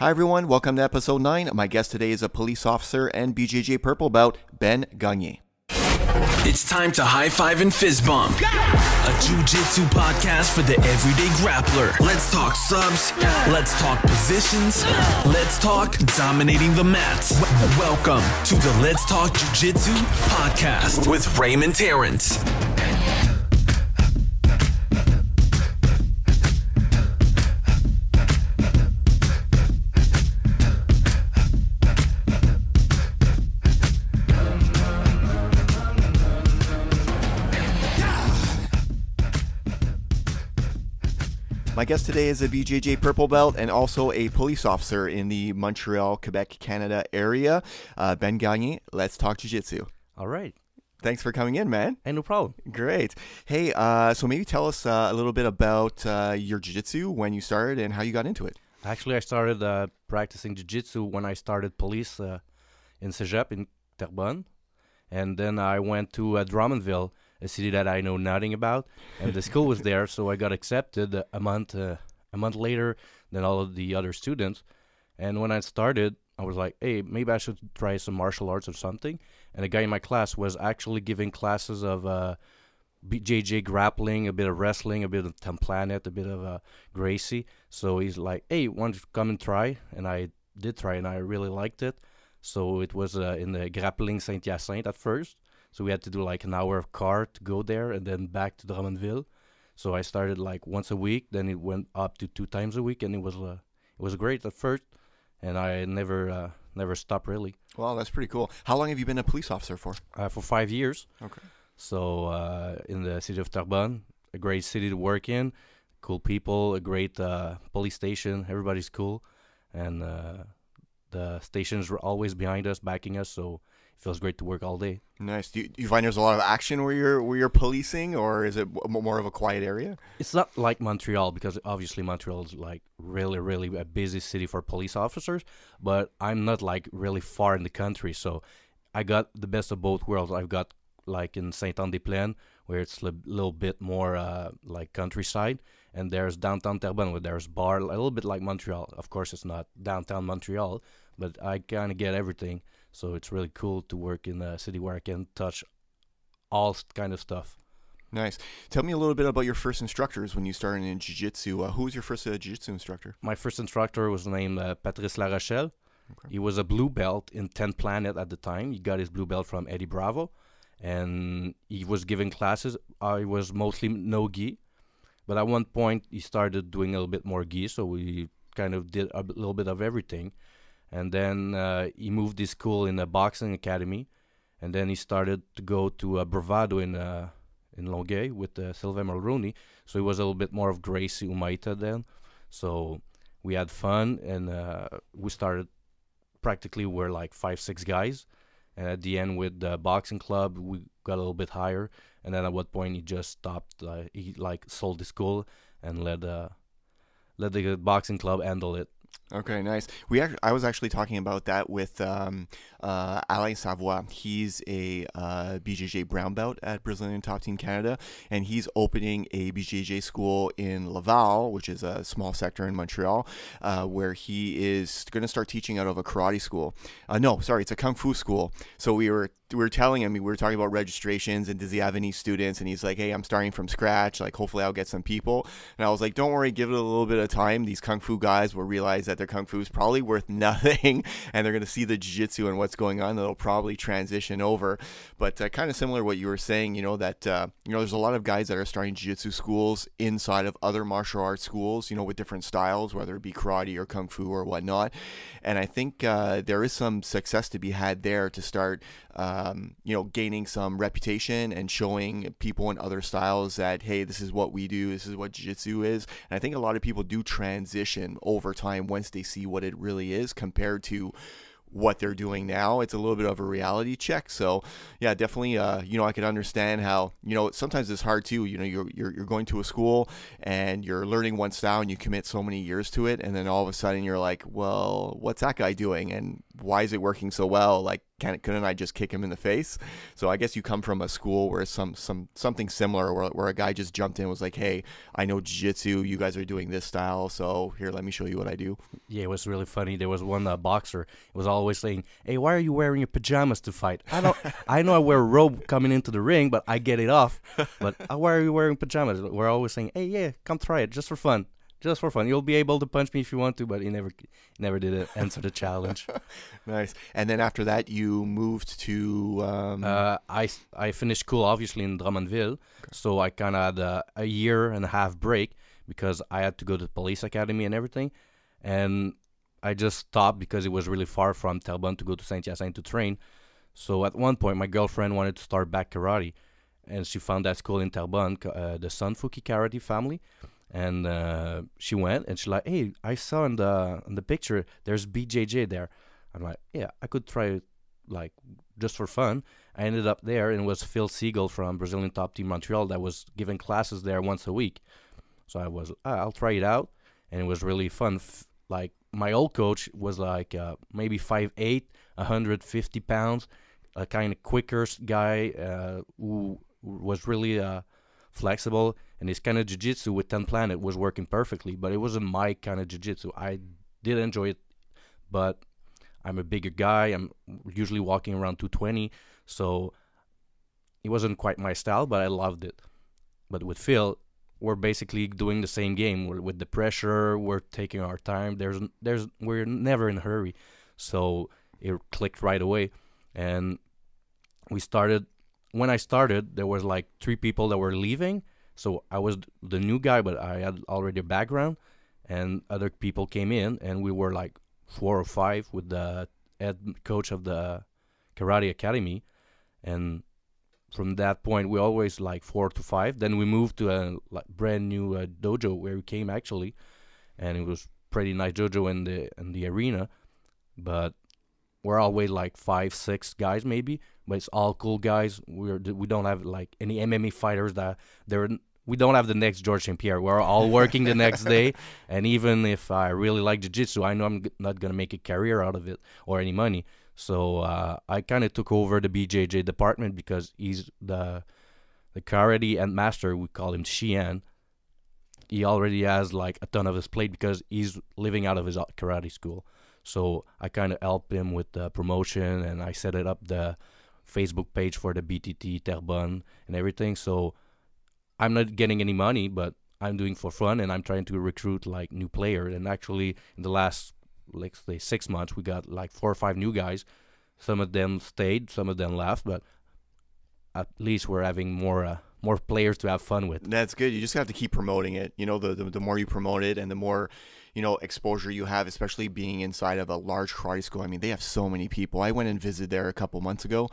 Hi, everyone. Welcome to episode 9. My guest today is a police officer and BJJ Purple Belt, Ben Gagné. It's time to high five and fist bump. A jiu-jitsu podcast for the everyday grappler. Let's talk subs. Let's talk positions. Let's talk dominating the mats. Welcome to the Let's Talk Jiu-Jitsu podcast with Raymond Terrence. My guest today is a BJJ Purple Belt and also a police officer in the Montreal, Quebec, Canada area. Uh, ben Gagné, let's talk Jiu Jitsu. All right. Thanks for coming in, man. Hey, no problem. Great. Hey, uh, so maybe tell us uh, a little bit about uh, your Jiu Jitsu, when you started, and how you got into it. Actually, I started uh, practicing jiu-jitsu when I started police uh, in Cégep in Terrebonne. And then I went to uh, Drummondville, a city that I know nothing about. And the school was there, so I got accepted a month uh, a month later than all of the other students. And when I started, I was like, hey, maybe I should try some martial arts or something. And a guy in my class was actually giving classes of uh, BJJ grappling, a bit of wrestling, a bit of 10 Planet, a bit of uh, Gracie. So he's like, hey, want don't come and try? And I did try, and I really liked it. So it was uh, in the grappling Saint Hyacinthe at first. So we had to do like an hour of car to go there and then back to Drummondville. So I started like once a week, then it went up to two times a week, and it was uh, it was great at first, and I never uh, never stopped really Wow, that's pretty cool. How long have you been a police officer for? uh, for five years. Okay. So uh, in the city of Terrebonne, a great city to work in, cool people, a great uh, police station. Everybody's cool, and uh, the stations were always behind us, backing us. So feels great to work all day. Nice. Do you, do you find there's a lot of action where you're where you're policing, or is it more of a quiet area? It's not like Montreal because obviously Montreal is like really, really a busy city for police officers. But I'm not like really far in the country, so I got the best of both worlds. I've got like in Sainte-Anne-des-Plaines where it's a li- little bit more uh, like countryside, and there's downtown Terrebonne where there's bar, a little bit like Montreal. Of course, it's not downtown Montreal, but I kind of get everything. So it's really cool to work in a city where I can touch all kind of stuff. Nice. Tell me a little bit about your first instructors when you started in jiu-jitsu. Uh, who was your first uh, jiu-jitsu instructor? My first instructor was named uh, Patrice Larochelle. He was a blue belt in 10 Planet at the time. He got his blue belt from Eddie Bravo. And he was giving classes. I was mostly no gi. But at one point, he started doing a little bit more gi. So we kind of did a little bit of everything. And then uh, he moved his school in a boxing academy. And then he started to go to uh, Bravado in uh, in Longueuil with uh, Sylvain Mulroney. So he was a little bit more of Gracie Humaitá then. So we had fun and uh, we started practically we're like five six guys and at the end with the boxing club we got a little bit higher and then at what point he just stopped uh, he like sold the school and let uh let the boxing club handle it Okay, nice. We act- I was actually talking about that with um, uh, Alain Savoie. He's a uh, BJJ brown belt at Brazilian Top Team Canada, and he's opening a BJJ school in Laval, which is a small sector in Montreal, uh, where he is going to start teaching out of a karate school. Uh, no, sorry, it's a kung fu school. So we were we were telling him we were talking about registrations and does he have any students, and he's like, hey, I'm starting from scratch. Like hopefully I'll get some people. And I was like, don't worry, give it a little bit of time. These kung fu guys will realize that their kung fu is probably worth nothing, and they're going to see the jiu-jitsu and what's going on. They'll probably transition over. But uh, kind of similar to what you were saying, you know that uh, you know there's a lot of guys that are starting jiu-jitsu schools inside of other martial arts schools, you know, with different styles, whether it be karate or kung fu or whatnot. And I think uh, there is some success to be had there to start um, you know, gaining some reputation and showing people in other styles that hey, this is what we do, this is what jiu-jitsu is. And I think a lot of people do transition over time once they see what it really is compared to what they're doing now. It's a little bit of a reality check. So yeah, definitely. Uh, you know, I can understand how you know sometimes it's hard too. You know, you're, you're you're going to a school and you're learning one style and you commit so many years to it, and then all of a sudden you're like, well, what's that guy doing, and why is it working so well? Like can couldn't I just kick him in the face? So I guess you come from a school where some some something similar where, where a guy just jumped in and was like, hey, I know jiu-jitsu. You guys are doing this style, so here, let me show you what I do. Yeah, it was really funny. There was one uh, boxer. was always saying, "Hey, why are you wearing your pajamas to fight?" I don't. I know I wear a robe coming into the ring, but I get it off. But uh, why are you wearing pajamas? We're always saying, "Hey, yeah, come try it just for fun." Just for fun. You'll be able to punch me if you want to, but he never, never did it, answer the challenge. nice. And then after that, you moved to. Um... Uh, I I finished school obviously in Drummondville, okay. so I kind of had a, a, year and a half break because I had to go to the police academy and everything, and I just stopped because it was really far from Terrebonne to go to Saint Hyacinthe to train. So at one point, my girlfriend wanted to start back karate, and she found that school in Terrebonne, uh, the Sunfuki Karate family and uh, she went and she's like, "Hey, I saw in the in the picture there's BJJ there." I'm like, "Yeah, I could try it, like just for fun." I ended up there, and it was Phil Siegel from Brazilian Top Team Montreal that was giving classes there once a week. So I was, ah, I'll try it out, and it was really fun. F- like my old coach was like uh, maybe 5'8", 150 pounds, a kind of quicker guy uh, who was really uh, flexible and his kind of jiu-jitsu with 10 planet was working perfectly but it wasn't my kind of jiu-jitsu. I did enjoy it but i'm a bigger guy. I'm usually walking around 220 so it wasn't quite my style but i loved it. But with phil we're basically doing the same game. We're, with the pressure we're taking our time. There's there's we're never in a hurry. So it clicked right away and we started when i started there was like three people that were leaving. So I was the new guy, but I had already a background, and other people came in, and we were like four or five with the head coach of the karate academy, and from that point we always like four to five. Then we moved to a like brand new uh, dojo where we came actually, and it was pretty nice dojo in the in the arena, but we're always like five six guys maybe but it's all cool guys we're we don't have like any mma fighters that they're we don't have the next Georges St-Pierre. We're all working the next day. And even if I really like jiu jitsu, I know I'm not going to make a career out of it or any money. So uh, I kind of took over the BJJ department because he's the the karate and master. We call him Shihan. He already has like a ton of his plate because he's living out of his karate school. So I kind of helped him with the promotion and I set it up the Facebook page for the BTT Terrebonne and everything. So I'm not getting any money, but I'm doing for fun and I'm trying to recruit like new players. And actually, in the last like say six months, we got like four or five new guys. Some of them stayed, some of them left, but at least we're having more uh, more players to have fun with. That's good. You just have to keep promoting it. You know, the, the, the more you promote it and the more you know exposure you have, especially being inside of a large karate school. I mean, they have so many people. I went and visited there a couple months ago,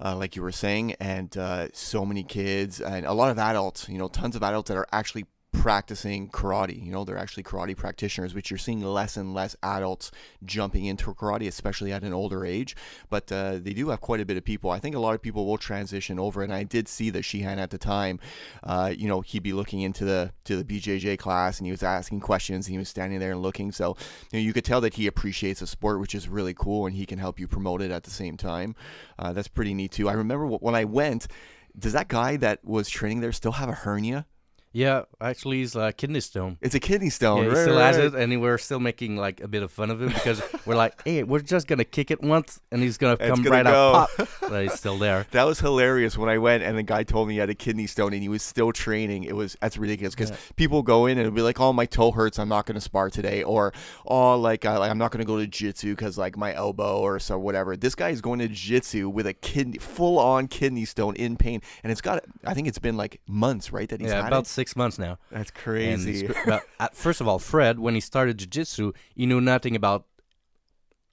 uh, like you were saying, and uh, so many kids and a lot of adults. You know, tons of adults that are actually practicing karate. You know, they're actually karate practitioners, which you're seeing less and less adults jumping into karate, especially at an older age. But uh, they do have quite a bit of people. I think a lot of people will transition over, and I did see that Shihan at the time, uh, you know, he'd be looking into the to the BJJ class, and he was asking questions, and he was standing there and looking. So you, know, you could tell that he appreciates the sport, which is really cool, and he can help you promote it at the same time. Uh, that's pretty neat too. I remember when I went. Does that guy that was training there still have a hernia? Yeah, actually, he's a kidney stone. It's a kidney stone. Yeah, he still right. has it, and we're still making like a bit of fun of him because we're like, "Hey, we're just gonna kick it once, and he's gonna come gonna right go. up, pop." but he's still there. That was hilarious when I went, and the guy told me he had a kidney stone, and he was still training. It was that's ridiculous because yeah. people go in and be like, "Oh, my toe hurts. I'm not gonna spar today," or "Oh, like, uh, like I'm not gonna go to jitsu because like my elbow or so whatever." This guy is going to jitsu with a kidney, full on kidney stone in pain, and it's got. I think it's been like months, right? That he's yeah, about it? Six months now. That's crazy. but at, first of all, Fred, when he started jiu-jitsu, he knew nothing about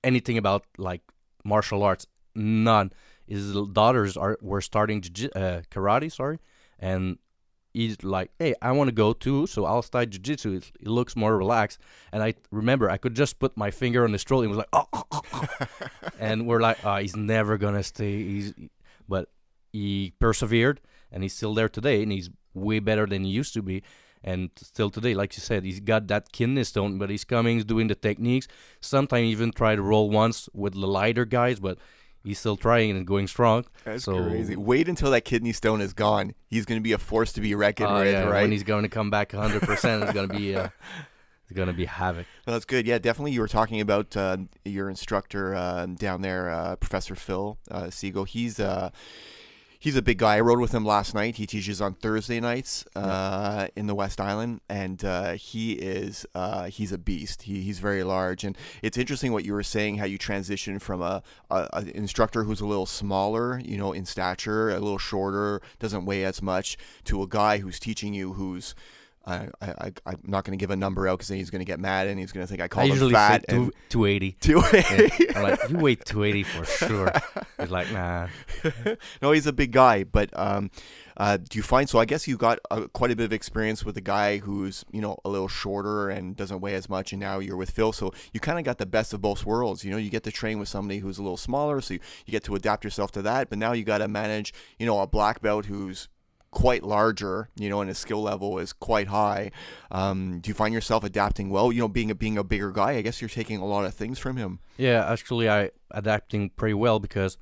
anything about like martial arts. None. His daughters are were starting jiu- uh, karate, sorry, and he's like, "Hey, I want to go too, so I'll start jiu-jitsu. It, it, looks more relaxed." And I remember I could just put my finger on the stroller. and was like, "Oh,", oh, oh, oh. and we're like, "Oh, he's never gonna stay." He's, but he persevered, and he's still there today, and he's way better than he used to be. And still today, like you said, he's got that kidney stone, but he's coming, he's doing the techniques. Sometimes even try to roll once with the lighter guys, but he's still trying and going strong. That's so, crazy. Wait until that kidney stone is gone. He's going to be a force to be reckoned uh, with, yeah, right? When he's going to come back 100, percent it's going to be uh, it's going to be havoc. Well, that's good. Yeah, definitely. You were talking about uh, your instructor uh, down there, uh, Professor Phil uh, Siegel. He's uh, he's a big guy. I rode with him last night. He teaches on Thursday nights uh, in the West Island, and uh, he is uh, he's a beast. He, he's very large, and it's interesting what you were saying. How you transition from a, a, a instructor who's a little smaller, you know, in stature, a little shorter, doesn't weigh as much, to a guy who's teaching you who's I, I, I'm not going to give a number out because then he's going to get mad and he's going to think I I called him fat. say two, and 280. two Yeah. I'm like, you weigh 280 for sure. He's like, nah. no, he's a big guy, but um, uh, do you find so? I guess you got uh, quite a bit of experience with a guy who's you know a little shorter and doesn't weigh as much, and now you're with Phil, so you kind of got the best of both worlds. You know, you get to train with somebody who's a little smaller, so you, you get to adapt yourself to that, but now you got to manage you know a black belt who's quite larger, you know, and his skill level is quite high. Um, do you find yourself adapting well? You know, being a being a bigger guy, I guess you're taking a lot of things from him. Yeah, actually, I adapting pretty well because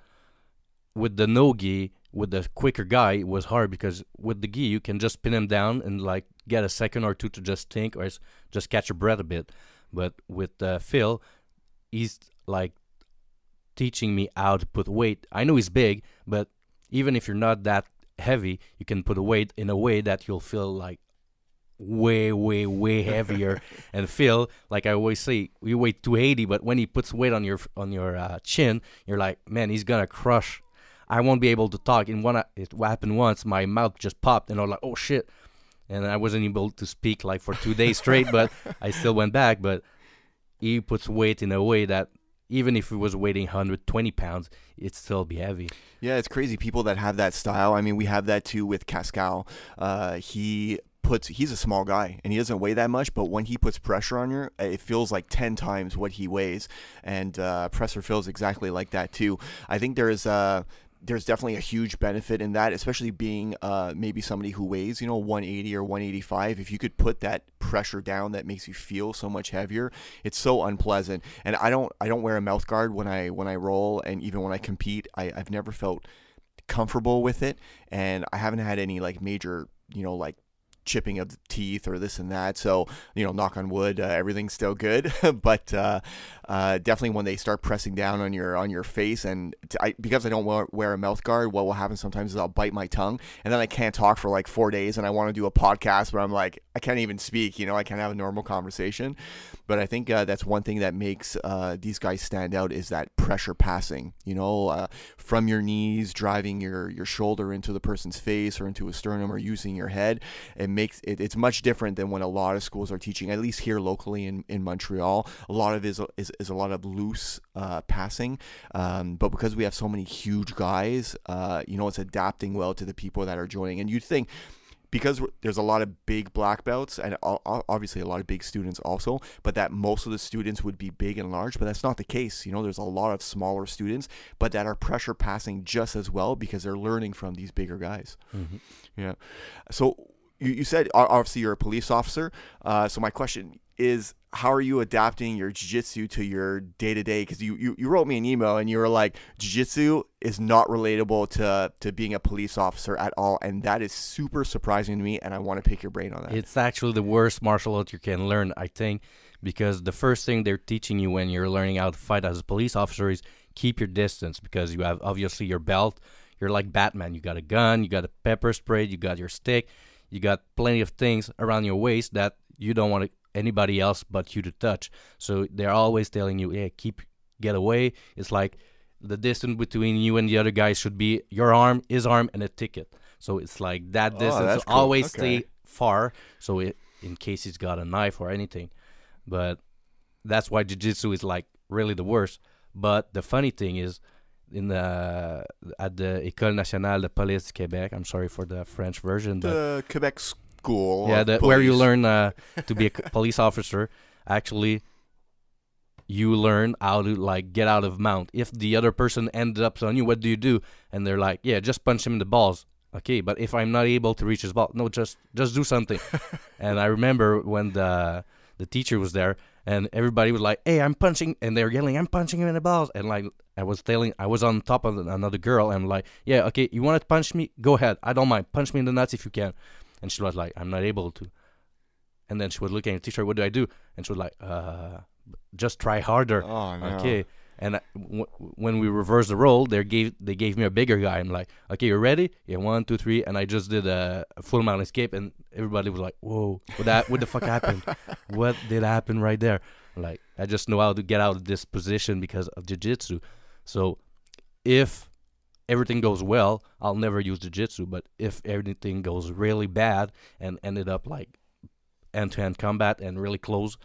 with the no gi, with the quicker guy, it was hard because with the gi you can just pin him down and like get a second or two to just think or just catch your breath a bit. But with uh, Phil, he's like teaching me how to put weight. I know he's big, but even if you're not that heavy, you can put weight in a way that you'll feel like way, way, way heavier. and feel like I always say, you weigh 280, but when he puts weight on your on your uh, chin, you're like, man, he's gonna crush. I won't be able to talk. And one, it happened once, my mouth just popped, and I was like, oh shit. And I wasn't able to speak like for two days straight, but I still went back. But he puts weight in a way that even if he was weighing 120 pounds, it'd still be heavy. Yeah, it's crazy. People that have that style. I mean, we have that too with Cascal. Uh, he puts. He's a small guy and he doesn't weigh that much, but when he puts pressure on you, it feels like ten times what he weighs. And uh, Presser feels exactly like that too. I think there is a. There's definitely a huge benefit in that, especially being uh, maybe somebody who weighs, you know, 180 or 185. If you could put that pressure down, that makes you feel so much heavier. It's so unpleasant. And I don't, I don't wear a mouth guard when I when I roll, and even when I compete, I, I've never felt comfortable with it and I haven't had any like major, you know, like chipping of the teeth or this and that. So, you know, knock on wood, uh, everything's still good. but uh, uh, definitely when they start pressing down on your on your face, and t- I, because I don't wear, wear a mouth guard, what will happen sometimes is I'll bite my tongue, and then I can't talk for like four days, and I want to do a podcast, but I'm like I can't even speak. You know, I can't have a normal conversation. But I think uh, that's one thing that makes uh, these guys stand out is that pressure passing. You know, uh, from your knees, driving your your shoulder into the person's face or into a sternum, or using your head. It makes it, it's much different than when a lot of schools are teaching. At least here locally in, in Montreal, a lot of it is is, is a lot of loose uh, passing. Um, but because we have so many huge guys, uh, you know, it's adapting well to the people that are joining. And you'd think because there's a lot of big black belts and obviously a lot of big students also, but that most of the students would be big and large, but that's not the case. You know, there's a lot of smaller students, but that are pressure passing just as well because they're learning from these bigger guys. Yeah. So you, you said obviously you're a police officer. Uh, so my question is, how are you adapting your jiu-jitsu to your day-to-day? Because you, you, you wrote me an email and you were like, jiu-jitsu is not relatable to, to being a police officer at all. And that is super surprising to me. And I want to pick your brain on that. It's actually the worst martial art you can learn, I think, because the first thing they're teaching you when you're learning how to fight as a police officer is keep your distance because you have obviously your belt. You're like Batman. You got a gun, you got a pepper spray, you got your stick, you got plenty of things around your waist that you don't want anybody else but you to touch. So they're always telling you, "Yeah, keep get away." It's like the distance between you and the other guy should be your arm, his arm, and a ticket. So it's like that Oh, distance. cool. Always Okay. stay far, so it, in case he's got a knife or anything. But that's why jiu-jitsu is like really the worst. But the funny thing is, in the at the École nationale de police Québec, I'm sorry for the French version, but the Quebec School. yeah, the, where you learn uh, to be a police officer, actually, you learn how to like get out of mount. If the other person ended up on you, what do you do? And they're like, yeah, just punch him in the balls. Okay, but if I'm not able to reach his ball, no, just just do something. and I remember when the the teacher was there, and everybody was like, "Hey, I'm punching," and they're yelling, "I'm punching him in the balls," and like I was telling, I was on top of another girl, and I'm like, "Yeah, okay, you want to punch me? Go ahead. I don't mind. Punch me in the nuts if you can." And she was like, "I'm not able to." And then she was looking at the teacher, "What do I do?" And she was like, "Uh, just try harder." Oh no. Okay. And I, w- when we reversed the role, they gave they gave me a bigger guy. I'm like, okay, you're ready? Yeah, one, two, three, and I just did a, a full mount escape, and everybody was like, whoa, what that? What the fuck happened? What did happen right there? Like, I just know how to get out of this position because of jiu-jitsu. So, if everything goes well, I'll never use jiu-jitsu. But if everything goes really bad and ended up like end-to-end combat and really close,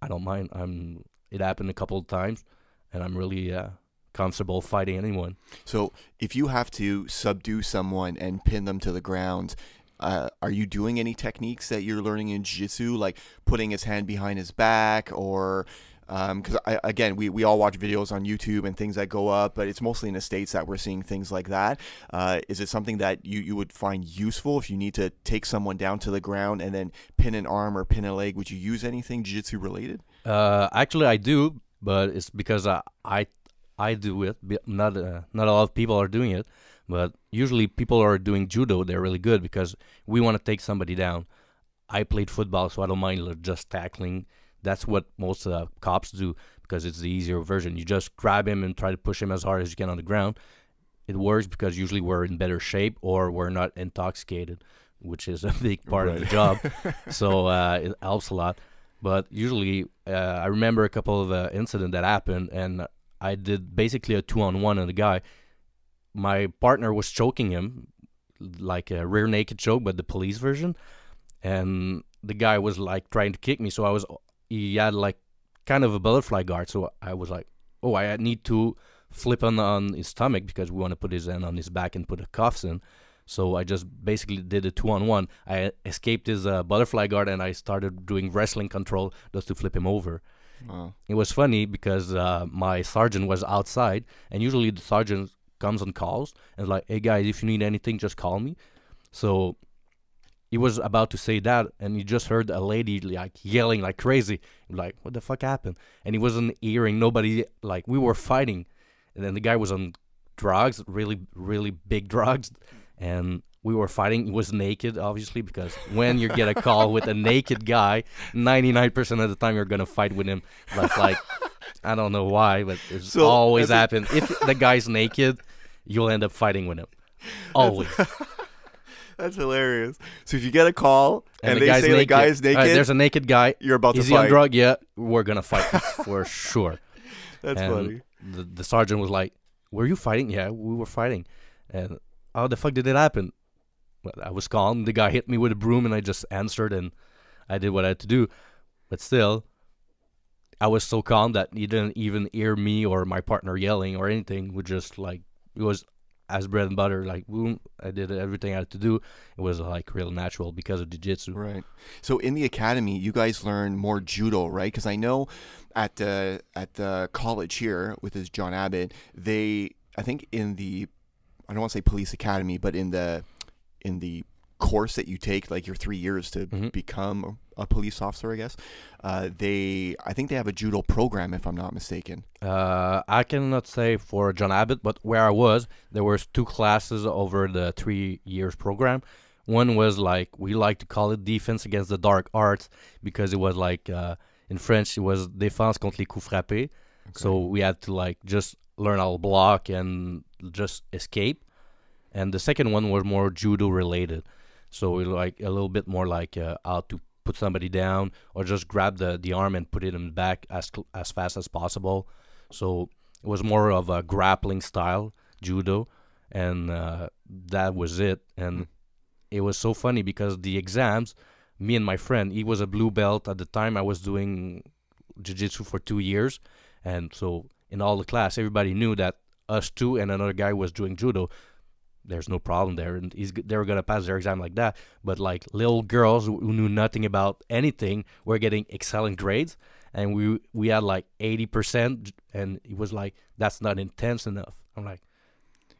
I don't mind. I'm. It happened a couple of times and I'm really uh, comfortable fighting anyone. So if you have to subdue someone and pin them to the ground, uh, are you doing any techniques that you're learning in jiu-jitsu, like putting his hand behind his back, or because I again we, we all watch videos on YouTube and things that go up, but it's mostly in the states that we're seeing things like that. Uh, is it something that you, you would find useful if you need to take someone down to the ground and then pin an arm or pin a leg? Would you use anything jiu-jitsu related? Uh, actually, I do, but it's because I I, I do it. Not uh, not a lot of people are doing it, but usually people are doing judo. They're really good because we want to take somebody down. I played football, so I don't mind just tackling. That's what most uh, cops do because it's the easier version. You just grab him and try to push him as hard as you can on the ground. It works because usually we're in better shape or we're not intoxicated, which is a big part of the job. so uh, it helps a lot. But usually, uh, I remember a couple of uh, incident that happened, and I did basically a two on one on the guy. My partner was choking him, like a rear naked choke, but the police version, and the guy was like trying to kick me. So I was, he had like kind of a butterfly guard. So I was like, oh, I need to flip on on his stomach because we want to put his hand on his back and put the cuffs in. So I just basically did a two on one. I escaped his uh, butterfly guard and I started doing wrestling control just to flip him over. Wow. It was funny because uh, my sergeant was outside, and usually the sergeant comes on calls and is like, "Hey guys, if you need anything, just call me." So he was about to say that, and he just heard a lady like yelling like crazy, like, "What the fuck happened?" And he wasn't hearing nobody. Like we were fighting, and then the guy was on drugs, really, really big drugs, and we were fighting. He was naked, obviously, because when you get a call with a naked guy, 99% of the time you're gonna fight with him. But like, I don't know why, but it's So, always that's happen. If the guy's naked, you'll end up fighting with him. Always. That's hilarious. So if you get a call and, the they guy's say naked. the guy is naked, there's a naked guy. you're about to Is he on fight. drug? Yeah, we're gonna fight for sure. That's and funny. The, the sergeant was like, "Were you fighting?" Yeah, we were fighting. And how the fuck did it happen? Well, I was calm. The guy hit me with a broom, and I just answered, and I did what I had to do. But still, I was so calm that he didn't even hear me or my partner yelling or anything. We just like it was as bread and butter. Like boom, I did everything I had to do. It was like real natural because of jiu-jitsu. Right. So in the academy, you guys learn more judo, right? Because I know at the at the college here with this John Abbott, they I think in the I don't want to say police academy, but in the in the course that you take, like your three years to Mhm. become a police officer, I guess. Uh, they I think they have a judo program, if I'm not mistaken. Uh, I cannot say for John Abbott, but where I was, there was two classes over the three years program. One was like we like to call it defense against the dark arts because it was like uh, in French it was défense contre les coups frappés. So we had to like just learn how to block and just escape. And the second one was more judo related. So we like a little bit more like uh, how to put somebody down or just grab the, the arm and put it in the back as as fast as possible. So it was more of a grappling style judo, and uh, that was it. And it was so funny because the exams, me and my friend, he was a blue belt at the time. I was doing jiu-jitsu for two years, and so in all the class, everybody knew that us two and another guy was doing judo. There's no problem there, and he's, they were gonna pass their exam like that. But like little girls who knew nothing about anything were getting excellent grades, and we we had like eighty percent, and he was like, "That's not intense enough." I'm like,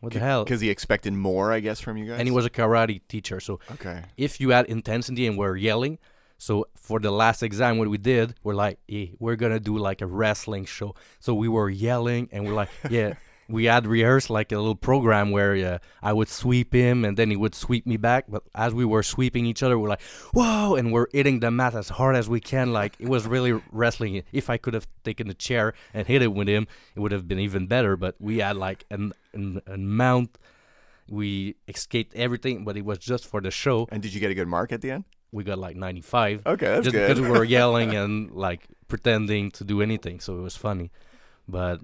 "What the hell?" Because he expected more, I guess, from you guys. And he was a karate teacher, so okay. if you had intensity and were yelling, So for the last exam, what we did, we're like, hey, we're gonna do like a wrestling show. So we were yelling, and we're like, yeah. We had rehearsed like a little program where uh, I would sweep him and then he would sweep me back. But as we were sweeping each other, we're like, whoa, and we're hitting the mat as hard as we can. Like it was really wrestling. If I could have taken the chair and hit it with him, it would have been even better. But we had like an, an, an mount. We escaped everything, but it was just for the show. And did you get a good mark at the end? We got like 95 Okay, that's just good. because we were yelling and like pretending to do anything so it was funny but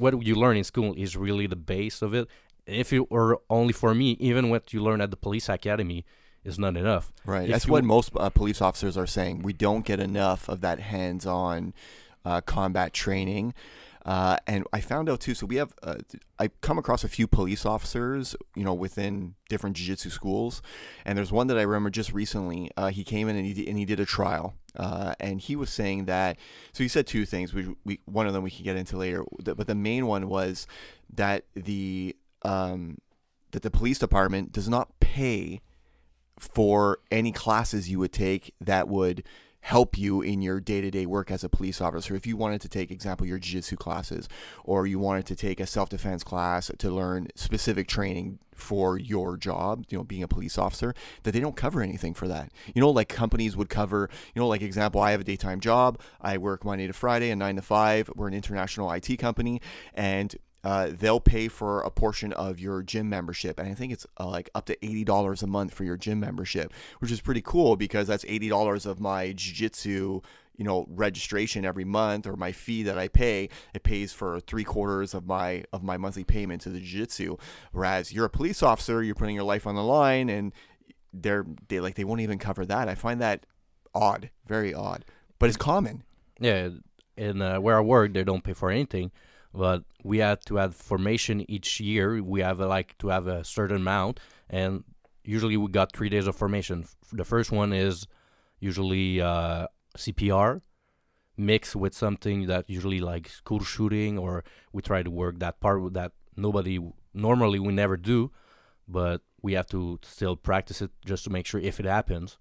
what you learn in school is really the base of it if it were only for me even what you learn at the police academy is not enough Right. If That's you- what most uh, police officers are saying. We don't get enough of that hands-on uh, combat training. Uh, and I found out too. So we have, uh, I come across a few police officers, you know, within different jiu-jitsu schools, and there's one that I remember just recently. Uh, he came in and he did, and he did a trial, uh, and he was saying that. So he said two things. We, we one of them we can get into later, but the main one was that the um, that the police department does not pay for any classes you would take that would help you in your day-to-day work as a police officer. If you wanted to take example your jiu-jitsu classes or you wanted to take a self-defense class to learn specific training for your job you know being a police officer that they don't cover anything for that. You know like companies would cover you know like example i have a daytime job i work monday to friday and 9 to 5 we're an international it company and uh, they'll pay for a portion of your gym membership, and I think it's uh, like up to eighty dollars a month for your gym membership, which is pretty cool because that's eighty dollars of my jiu-jitsu, you know, registration every month or my fee that I pay. It pays for three quarters of my of my monthly payment to the jiu-jitsu. Whereas you're a police officer, you're putting your life on the line, and they're they like they won't even cover that. I find that odd, very odd, but it's common. yeah And uh, where i work they don't pay for anything but we had to have formation each year. We have uh, like to have a certain amount and usually we got three days of formation. The first one is usually uh, cpr mixed with something that usually like school shooting or we try to work that part that nobody normally we never do but we have to still practice it just to make sure if it happens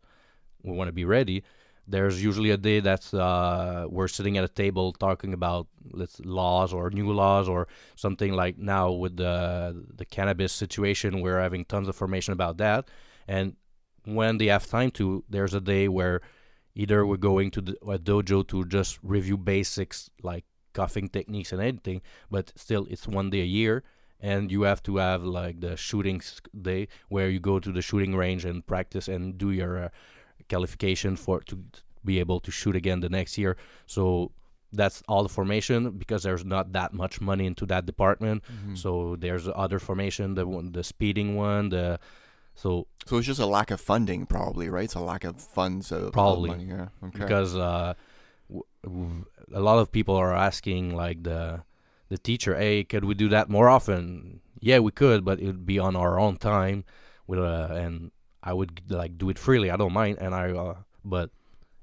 we want to be ready there's usually a day that's uh, we're sitting at a table talking about let's laws or new laws or something like now with the the cannabis situation we're having tons of information about that. And when they have time to there's a day where either we're going to the, a dojo to just review basics like cuffing techniques and anything but still it's one day a year. And you have to have like the shooting day where you go to the shooting range and practice and do your uh, qualification for to be able to shoot again the next year. So that's all the formation because there's not that much money into that department. So there's other formation, the one, the speeding one, the so So it's just a lack of funding, probably, right? It's a lack of funds. Of, of Probably. money, yeah. Okay. because uh, w- w- a lot of people are asking like the the teacher, hey, could we do that more often? Yeah, we could, but it would be on our own time. With uh, and I would like do it freely. I don't mind, and I uh, but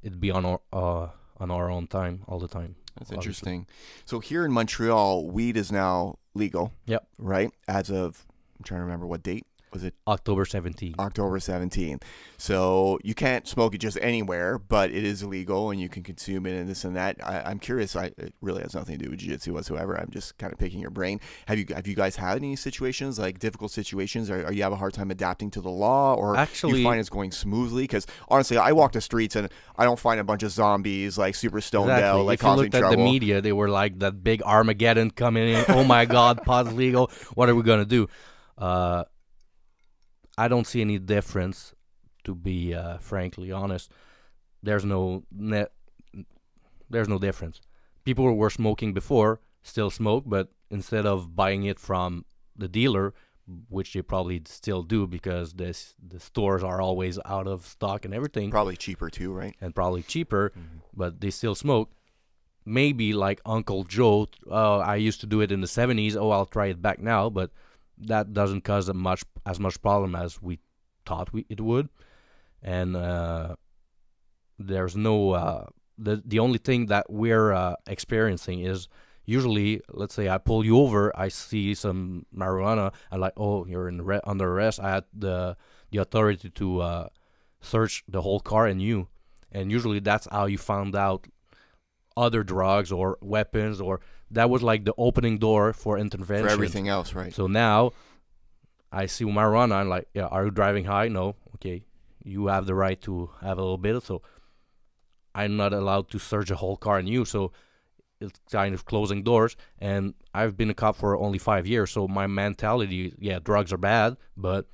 it'd be on our uh, on our own time all the time. That's obviously. interesting. So here in Montreal, weed is now legal. Yep. Right? As of I'm trying to remember what date. Was it October 17th. October 17th? So you can't smoke it just anywhere, but it is illegal and you can consume it and this and that. I, I'm curious. I, it really has nothing to do with jiu-jitsu whatsoever. I'm just kind of picking your brain. Have you have you guys had any situations like difficult situations, or, or you have a hard time adapting to the law, or Actually- you find it's going smoothly? Because honestly, I walk the streets and I don't find a bunch of zombies like super stoned out, like if you causing looked at the media, they were like that big Armageddon coming in. oh my God, pot's legal. What are we gonna do? Uh, I don't see any difference, to be uh, frankly honest. There's no net. There's no difference. People were smoking before still smoke, but instead of buying it from the dealer, which they probably still do because this the stores are always out of stock and everything Probably cheaper too, right? and probably cheaper, but they still smoke. Maybe like Uncle Joe, oh, I used to do it in the 70s. Oh, I'll try it back now, but that doesn't cause much as much problem as we thought we, it would. And uh, there's no uh, the the only thing that we're uh, experiencing is usually, let's say I pull you over, I see some marijuana, I'm like, oh, you're in re- under arrest. I had the the authority to uh, search the whole car and you. and usually that's how you found out other drugs or weapons or that was like the opening door for intervention For everything else, right? so now I see marijuana. I'm like, yeah, are you driving high? No. Okay, you have the right to have a little bit. So I'm not allowed to search a whole car on you. So it's kind of closing doors. And I've been a cop for only five years. So my mentality, yeah, drugs are bad, but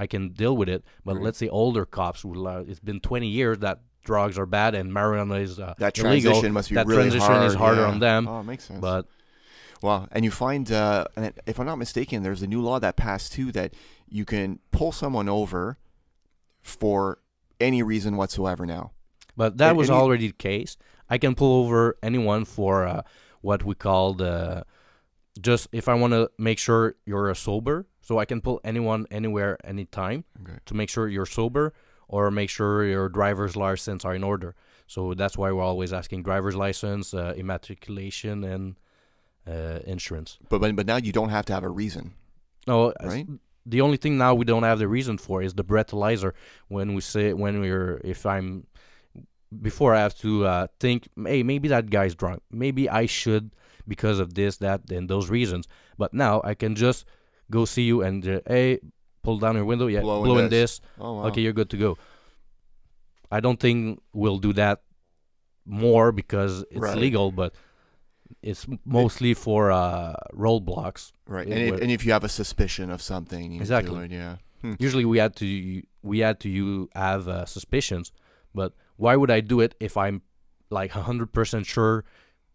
I can deal with it. But Right. let's say older cops, uh, it's been 20 years that drugs are bad and marijuana is uh, that illegal. transition must be that really transition hard. is harder yeah. on them. Oh, it makes sense. But Wow. And you find, uh, and if I'm not mistaken, there's a new law that passed too that you can pull someone over for any reason whatsoever now. But that And- was and you- already the case. I can pull over anyone for uh, what we call the just if I want to make sure you're uh, sober. So I can pull anyone anywhere, anytime Okay. to make sure you're sober or make sure your driver's license are in order. So that's why we're always asking driver's license, uh, immatriculation, and uh, insurance. But, but but now you don't have to have a reason, No, right? the only thing now we don't have the reason for is the breathalyzer when we say when we're if i'm before i have to uh, think hey maybe that guy's drunk maybe i should because of this that and those reasons but now i can just go see you and uh, hey pull down your window yeah Blow in blow in this. this Oh, wow. okay you're good to go i don't think we'll do that more because it's Right. legal but it's mostly for uh, roadblocks Right. And if, and if you have a suspicion of something, you Exactly. it, yeah. Hmm. usually we had to we had to you have uh, suspicions but why would i do it if i'm like 100% sure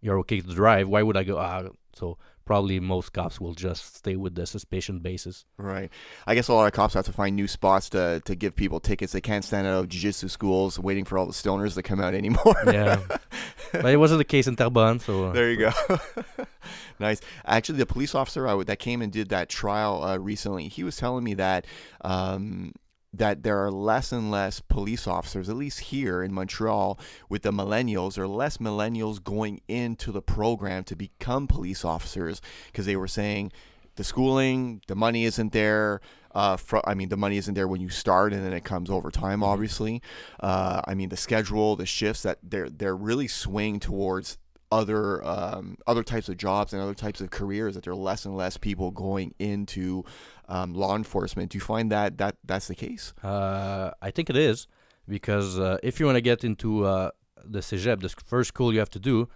you're okay to drive why would i go ah so probably most cops will just stay with the suspicion basis Right. I guess a lot of cops have to find new spots to, to give people tickets. They can't stand out of jiu-jitsu schools waiting for all the stoners to come out anymore. yeah but it wasn't the case in Terrebonne so uh, There you go. nice. Actually, the police officer I, w- that came and did that trial uh, recently, he was telling me that um, that there are less and less police officers, at least here in Montreal, with the millennials. or less millennials going into the program to become police officers because they were saying the schooling, the money isn't there. Uh, I mean, the money isn't there when you start, and then it comes over time. Obviously, uh, I mean, the schedule, the shifts that they're they're really swaying towards other um, other types of jobs and other types of careers. That there are less and less people going into um, law enforcement. Do you find that that that's the case? Uh, I think it is because uh, if you want to get into uh, the cégep, the first school you have to do,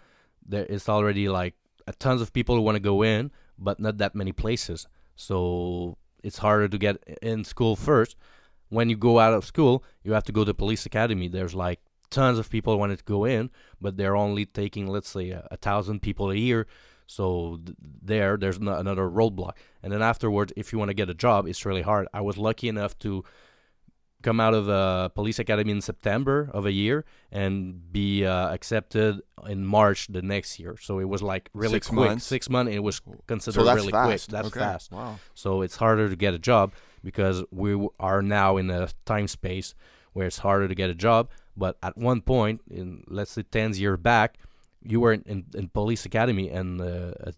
there is already like tons of people who want to go in, but not that many places. So it's harder to get in school first. When you go out of school, you have to go to police academy. There's like tons of people wanted to go in, but they're only taking let's say a, a thousand people a year. So th- there, there's no, another roadblock. And then afterwards, if you want to get a job, it's really hard. I was lucky enough to come out of a police academy in September of a year and be uh, accepted in March the next year. So it was like really Six quick, months? six months. It was considered So really fast. quick. That's okay. fast. Wow. So it's harder to get a job because we w- are now in a time space where it's harder to get a job. But at one point, in let's say 10 years back, you were in, in, in police academy and uh, uh,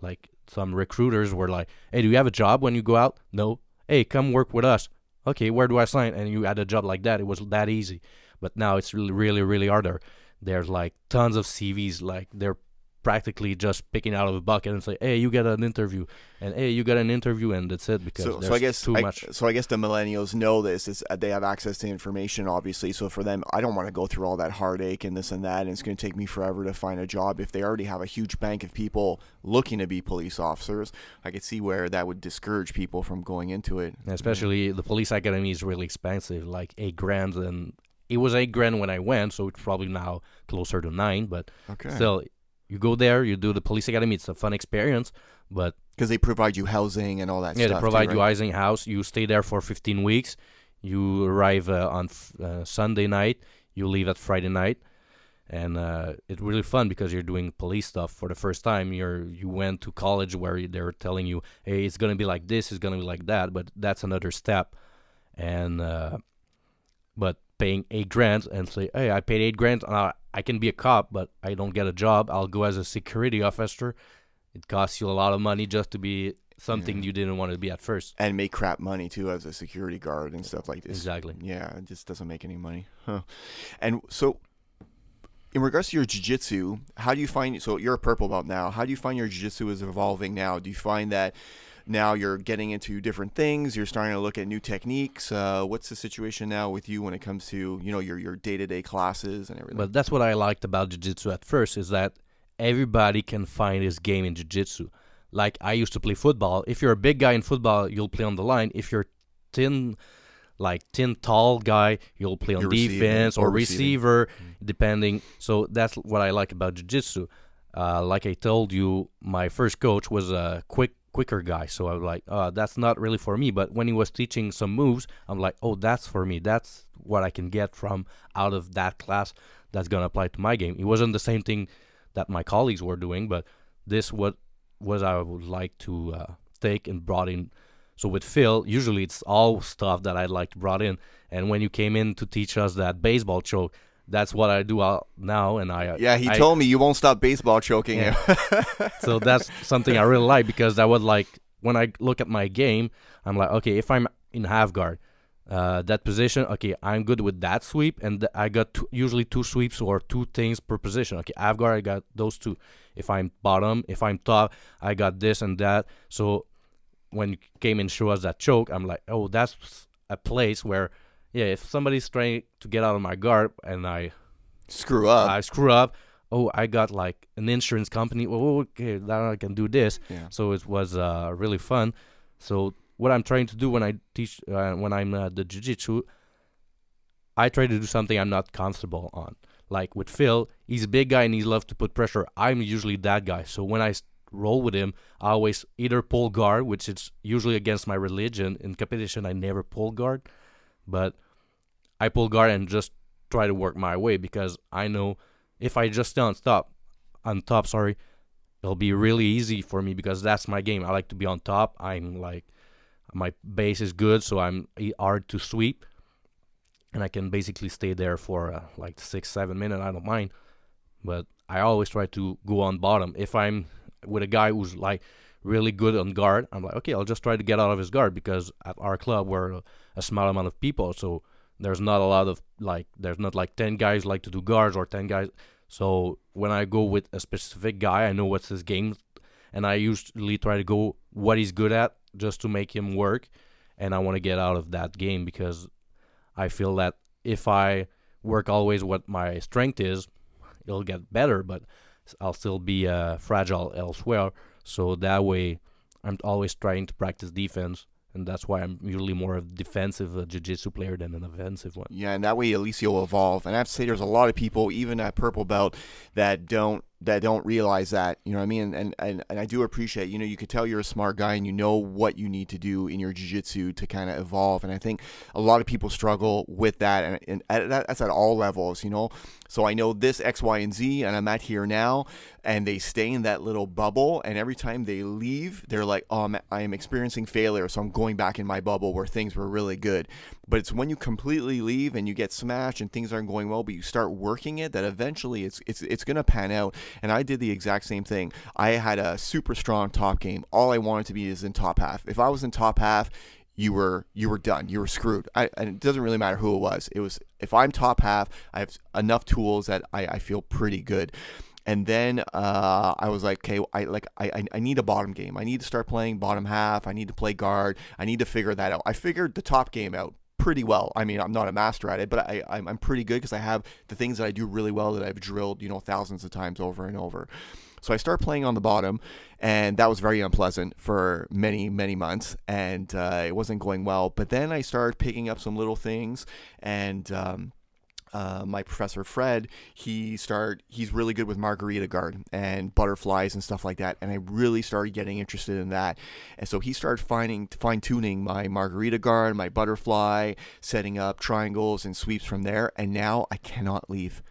like some recruiters were like, "Hey, do you have a job when you go out?" No. Hey, come work with us. Okay, where do I sign? And you had a job like that. It was that easy. But now it's really, really, really harder. There's like tons of CVs. Like they're practically just picking out of a bucket and say, "Hey, you get an interview," and "Hey, you get an interview," and that's it because So, so I guess too I, much. so I guess the millennials know this is uh, they have access to information obviously so for them I don't want to go through all that heartache and this and that and it's going to take me forever to find a job if they already have a huge bank of people looking to be police officers I could see where that would discourage people from going into it Especially the police academy is really expensive, like eight grand, and it was eight grand when I went, so it's probably now closer to nine. But okay still, you go there, you do the police academy. It's a fun experience, but because they provide you housing and all that yeah, stuff they provide too, you housing house. You stay there for 15 weeks. You arrive uh, on f- uh, Sunday night. You leave at Friday night, and uh, it's really fun because you're doing police stuff for the first time. You're you went to college where they're telling you, hey, it's gonna be like this, it's gonna be like that, but that's another step. And uh, but paying eight grand and say, hey, I paid eight grand. Uh, I can be a cop, but I don't get a job. I'll go as a security officer. It costs you a lot of money just to be something you didn't want to be at first. and make crap money too as a security guard and stuff like this. Exactly. Yeah, it just doesn't make any money. Huh. And so, in regards to your jiu-jitsu, how do you find? So you're a purple belt now. How do you find your jiu-jitsu is evolving now? Do you find that now you're getting into different things? You're starting to look at new techniques. Uh, what's the situation now with you when it comes to you know your your day-to-day classes and everything? But that's what I liked about jiu-jitsu at first is that everybody can find his game in jiu-jitsu. Like I used to play football. If you're a big guy in football, you'll play on the line. If you're thin, like thin, tall guy, you'll play on You're defense or, or receiver, depending. So that's what I like about jiu-jitsu. Uh, like I told you, my first coach was a quick, quicker guy. So I was like, uh, that's not really for me. But when he was teaching some moves, I'm like, oh, that's for me. That's what I can get from out of that class. That's gonna apply to my game. It wasn't the same thing that my colleagues were doing, but this what was I would like to uh, take and brought in. So with Phil, usually it's all stuff that I'd like to brought in. And when you came in to teach us that baseball choke, that's what I do now. And I yeah, he I- told me you won't stop baseball choking Yeah. him. so that's something I really like because I was like when I look at my game, I'm like, okay, if I'm in half guard, uh, that position, okay, I'm good with that sweep, and th- I got two, usually two sweeps or two things per position. Okay, half guard, I got those two. If I'm bottom, if I'm top, I got this and that. So when you came and show us that choke, I'm like, oh, that's a place where, yeah, if somebody's trying to get out of my guard and I Screw up. I screw up. Oh, I got like an insurance company. Oh, okay, now I can do this. Yeah. So it was uh, really fun. So what I'm trying to do when I teach, uh, when I'm uh, the jiu-jitsu, I try to do something I'm not comfortable on. Like with Phil, he's a big guy and he loves to put pressure. I'm usually that guy. So when I roll with him, I always either pull guard, which is usually against my religion. In competition, I never pull guard, but I pull guard and just try to work my way because I know if I just stay on top, on top, sorry, it'll be really easy for me because that's my game. I like to be on top. I'm like, my base is good, so I'm hard to sweep, and I can basically stay there for uh, like six, seven minutes. I don't mind, but I always try to go on bottom. If I'm with a guy who's like really good on guard, I'm like, okay, I'll just try to get out of his guard because at our club we're a, small amount of people, so there's not a lot of like there's not like 10 guys like to do guards or 10 guys. So when i go with a specific guy i know what's his game and i usually try to go what he's good at just to make him work and i want to get out of that game because i feel that if i work always what my strength is it'll get better but i'll still be uh, fragile elsewhere. So that way i'm always trying to practice defense and that's why I'm usually more of a defensive uh, jiu-jitsu player than an offensive one. Yeah, and that way at least you'll evolve. And I have to say, there's a lot of people, even at purple belt, that don't that don't realize that. You know what I mean? And and, and I do appreciate. You know, you could tell you're a smart guy and you know what you need to do in your jiu-jitsu to kind of evolve. And I think a lot of people struggle with that, and, and at, that's at all levels. You know, so I know this X, Y, and Z, and I'm at here now, and they stay in that little bubble. And every time they leave, they're like, "Oh, I'm, I'm experiencing failure, so I'm going back in my bubble where things were really good." But it's when you completely leave and you get smashed and things aren't going well, but you start working it, that eventually it's it's it's gonna pan out. And I did the exact same thing. I had a super strong top game. All I wanted to be is in top half. If I was in top half, you were you were done. You were screwed. I, and it doesn't really matter who it was. It was if I'm top half, I have enough tools that I, I feel pretty good. And then uh, I was like, okay, I like I, I- need a bottom game. I need to start playing bottom half. I need to play guard. I need to figure that out. I figured the top game out pretty well. I mean, I'm not a master at it, but I, I'm, I'm pretty good because I have the things that I do really well that I've drilled, you know, thousands of times over and over. So I start playing on the bottom, and that was very unpleasant for many, many months, and uh, it wasn't going well. But then I started picking up some little things, and um, uh, my professor Fred, he start He's really good with margarita guard and butterflies and stuff like that. And I really started getting interested in that. And so he started finding fine tuning my margarita guard, my butterfly, setting up triangles and sweeps from there. And now I cannot leave.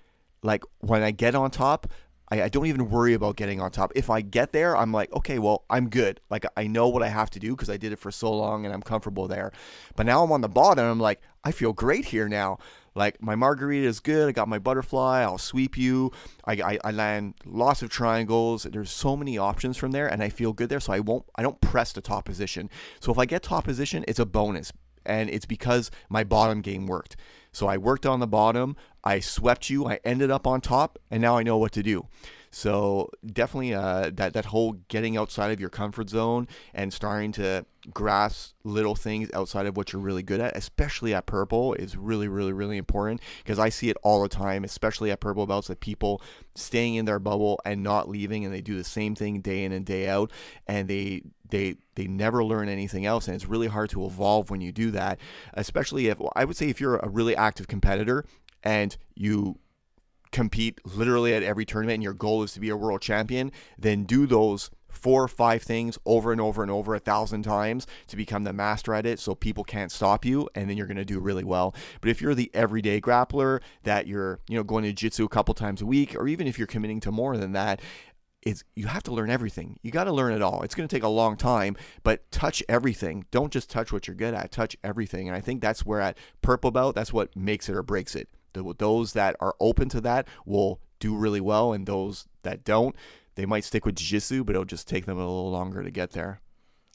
Like when I get on top, I, I don't even worry about getting on top. If I get there, I'm like, okay, well, I'm good. Like I know what I have to do because I did it for so long and I'm comfortable there. But now I'm on the bottom. I'm like, I feel great here now. Like my margarita is good. I got my butterfly. I'll sweep you. I, I, I, land lots of triangles. There's so many options from there, and I feel good there. So I won't. I don't press the top position. So if I get top position, it's a bonus, and it's because my bottom game worked. So I worked on the bottom. I swept you. I ended up on top, and now I know what to do. So definitely uh, that that whole getting outside of your comfort zone and starting to grasp little things outside of what you're really good at, especially at purple, is really really really important because I see it all the time, especially at purple belts, that people staying in their bubble and not leaving, and they do the same thing day in and day out, and they they they never learn anything else and it's really hard to evolve when you do that especially if i would say if you're a really active competitor and you compete literally at every tournament and your goal is to be a world champion, then do those four or five things over and over and over a thousand times to become the master at it so people can't stop you and then you're going to do really well. But if you're the everyday grappler that you're you know going to jiu-jitsu a couple times a week or even if you're committing to more than that it's you have to learn everything. You got to learn it all. It's going to take a long time but touch everything. Don't just touch what you're good at. Touch everything. And i think that's where at purple belt that's what makes it or breaks it. The, those that are open to that will do really well, and those that don't, they might stick with jiu-jitsu, but it'll just take them a little longer to get there.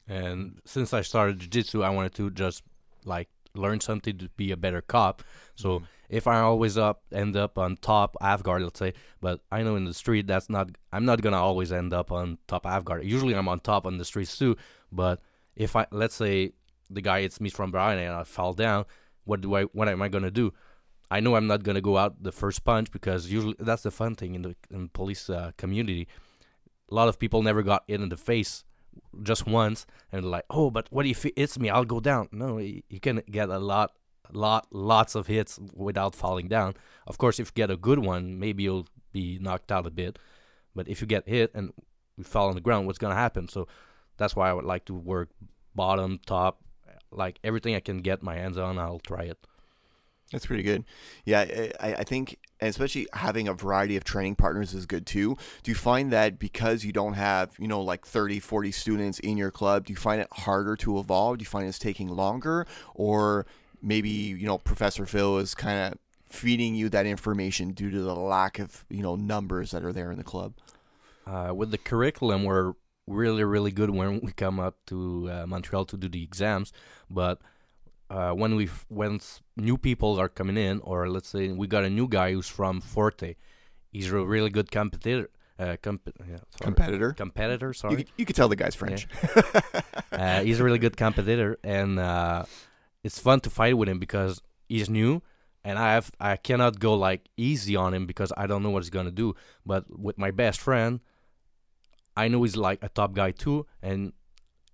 And since I started jiu-jitsu, I wanted to just like learn something to be a better cop. So mm-hmm. if I always up end up on top half guard, let's say, but I know in the street that's not I'm not gonna always end up on top half guard. Usually I'm on top on the streets too. But if I let's say the guy hits me from behind and I fall down, what do I what am I gonna do? I know I'm not gonna go out the first punch because usually that's the fun thing in the in police uh, community. A lot of people never got hit in the face just once and like, oh, but what if it hits me? I'll go down. No, you can get a lot, lot, lots of hits without falling down. Of course, if you get a good one, maybe you'll be knocked out a bit. But if you get hit and you fall on the ground, what's gonna happen? So that's why I would like to work bottom, top, like everything I can get my hands on. I'll try it. That's pretty good. Yeah, I, I think, especially having a variety of training partners is good too. Do you find that because you don't have, you know, like 30, 40 students in your club, do you find it harder to evolve? Do you find it's taking longer? Or maybe, you know, Professor Phil is kind of feeding you that information due to the lack of, you know, numbers that are there in the club? Uh, with the curriculum, we're really, really good when we come up to uh, Montreal to do the exams. But uh, when we when new people are coming in, or let's say we got a new guy who's from Forte, he's a really good competitor. Uh, comp- yeah, competitor. Competitor. Sorry. You, you could tell the guy's French. Yeah. uh, he's a really good competitor, and uh, it's fun to fight with him because he's new, and I have I cannot go like easy on him because I don't know what he's gonna do. But with my best friend, I know he's like a top guy too, and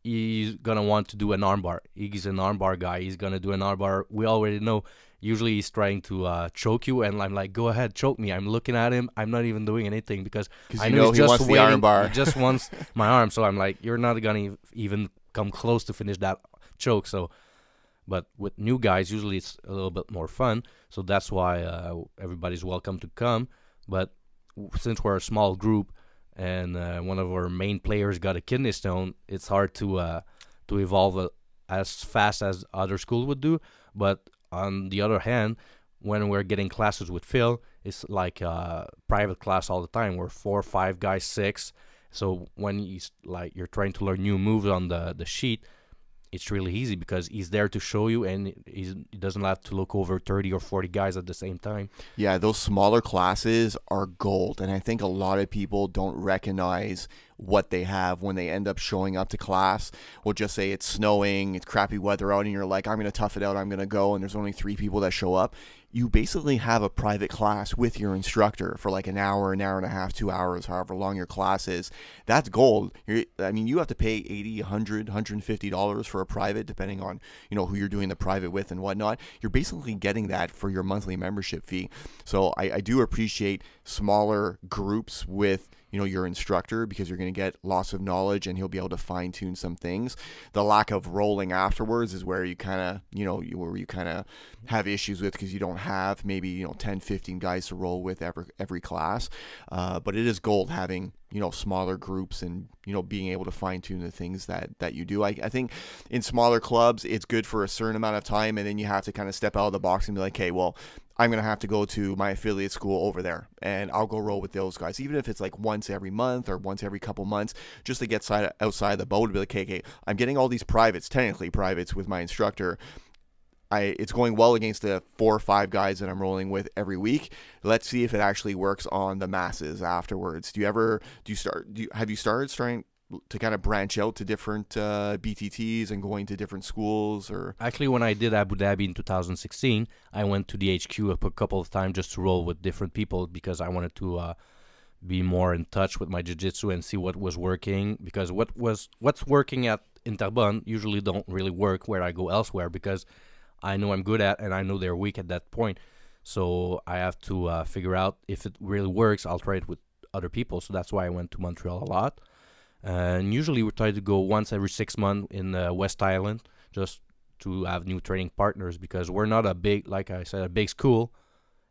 he's gonna want to do an armbar. He's an armbar guy. He's gonna do an armbar. We already know. Usually he's trying to uh, choke you, and I'm like, "Go ahead, choke me." I'm looking at him. I'm not even doing anything because I know, know, he just waiting. He just wants my arm. So I'm like, "You're not gonna even come close to finish that choke." So, but with new guys, usually it's a little bit more fun. So that's why uh, everybody's welcome to come. But since we're a small group, and uh, one of our main players got a kidney stone, it's hard to uh, to evolve uh, as fast as other schools would do. But on the other hand, when we're getting classes with Phil, it's like a uh, private class all the time. We're four, five guys, six. So when you like you're trying to learn new moves on the the sheet, it's really easy because he's there to show you and he doesn't have to look over 30 or 40 guys at the same time. Yeah, those smaller classes are gold. And I think a lot of people don't recognize what they have when they end up showing up to class. We'll just say it's snowing, it's crappy weather out, and you're like, I'm going to tough it out, I'm going to go, and there's only three people that show up you basically have a private class with your instructor for like an hour, an hour and a half, two hours, however long your class is. That's gold. You're, I mean, you have to pay 80, 100, 150 dollars for a private, depending on you know who you're doing the private with and whatnot. You're basically getting that for your monthly membership fee. So I, I do appreciate smaller groups with you know your instructor because you're going to get lots of knowledge and he'll be able to fine tune some things. The lack of rolling afterwards is where you kind of you know you, where you kind of have issues with because you don't have maybe you know 10 15 guys to roll with every every class uh, but it is gold having you know smaller groups and you know being able to fine tune the things that that you do I, I think in smaller clubs it's good for a certain amount of time and then you have to kind of step out of the box and be like hey, well I'm going to have to go to my affiliate school over there and I'll go roll with those guys, even if it's like once every month or once every couple months, just to get side, outside the boat and be like, okay, I'm getting all these privates, technically privates with my instructor. I, it's going well against the four or five guys that I'm rolling with every week. Let's see if it actually works on the masses afterwards. Do you ever do you start? Do you, have you started starting to kind of branch out to different uh, BTTs and going to different schools or Actually, when I did Abu Dhabi in 2016, I went to the HQ a couple of times just to roll with different people because I wanted to uh, be more in touch with my jiu-jitsu and see what was working because what was what's working at in Terrebonne usually don't really work where I go elsewhere because I know I'm good at and I know they're weak at that point. So I have to uh, figure out if it really works. I'll try it with other people. So that's why I went to Montreal a lot. And usually we try to go once every six months in uh, West Island just to have new training partners because we're not a big, like I said, a big school,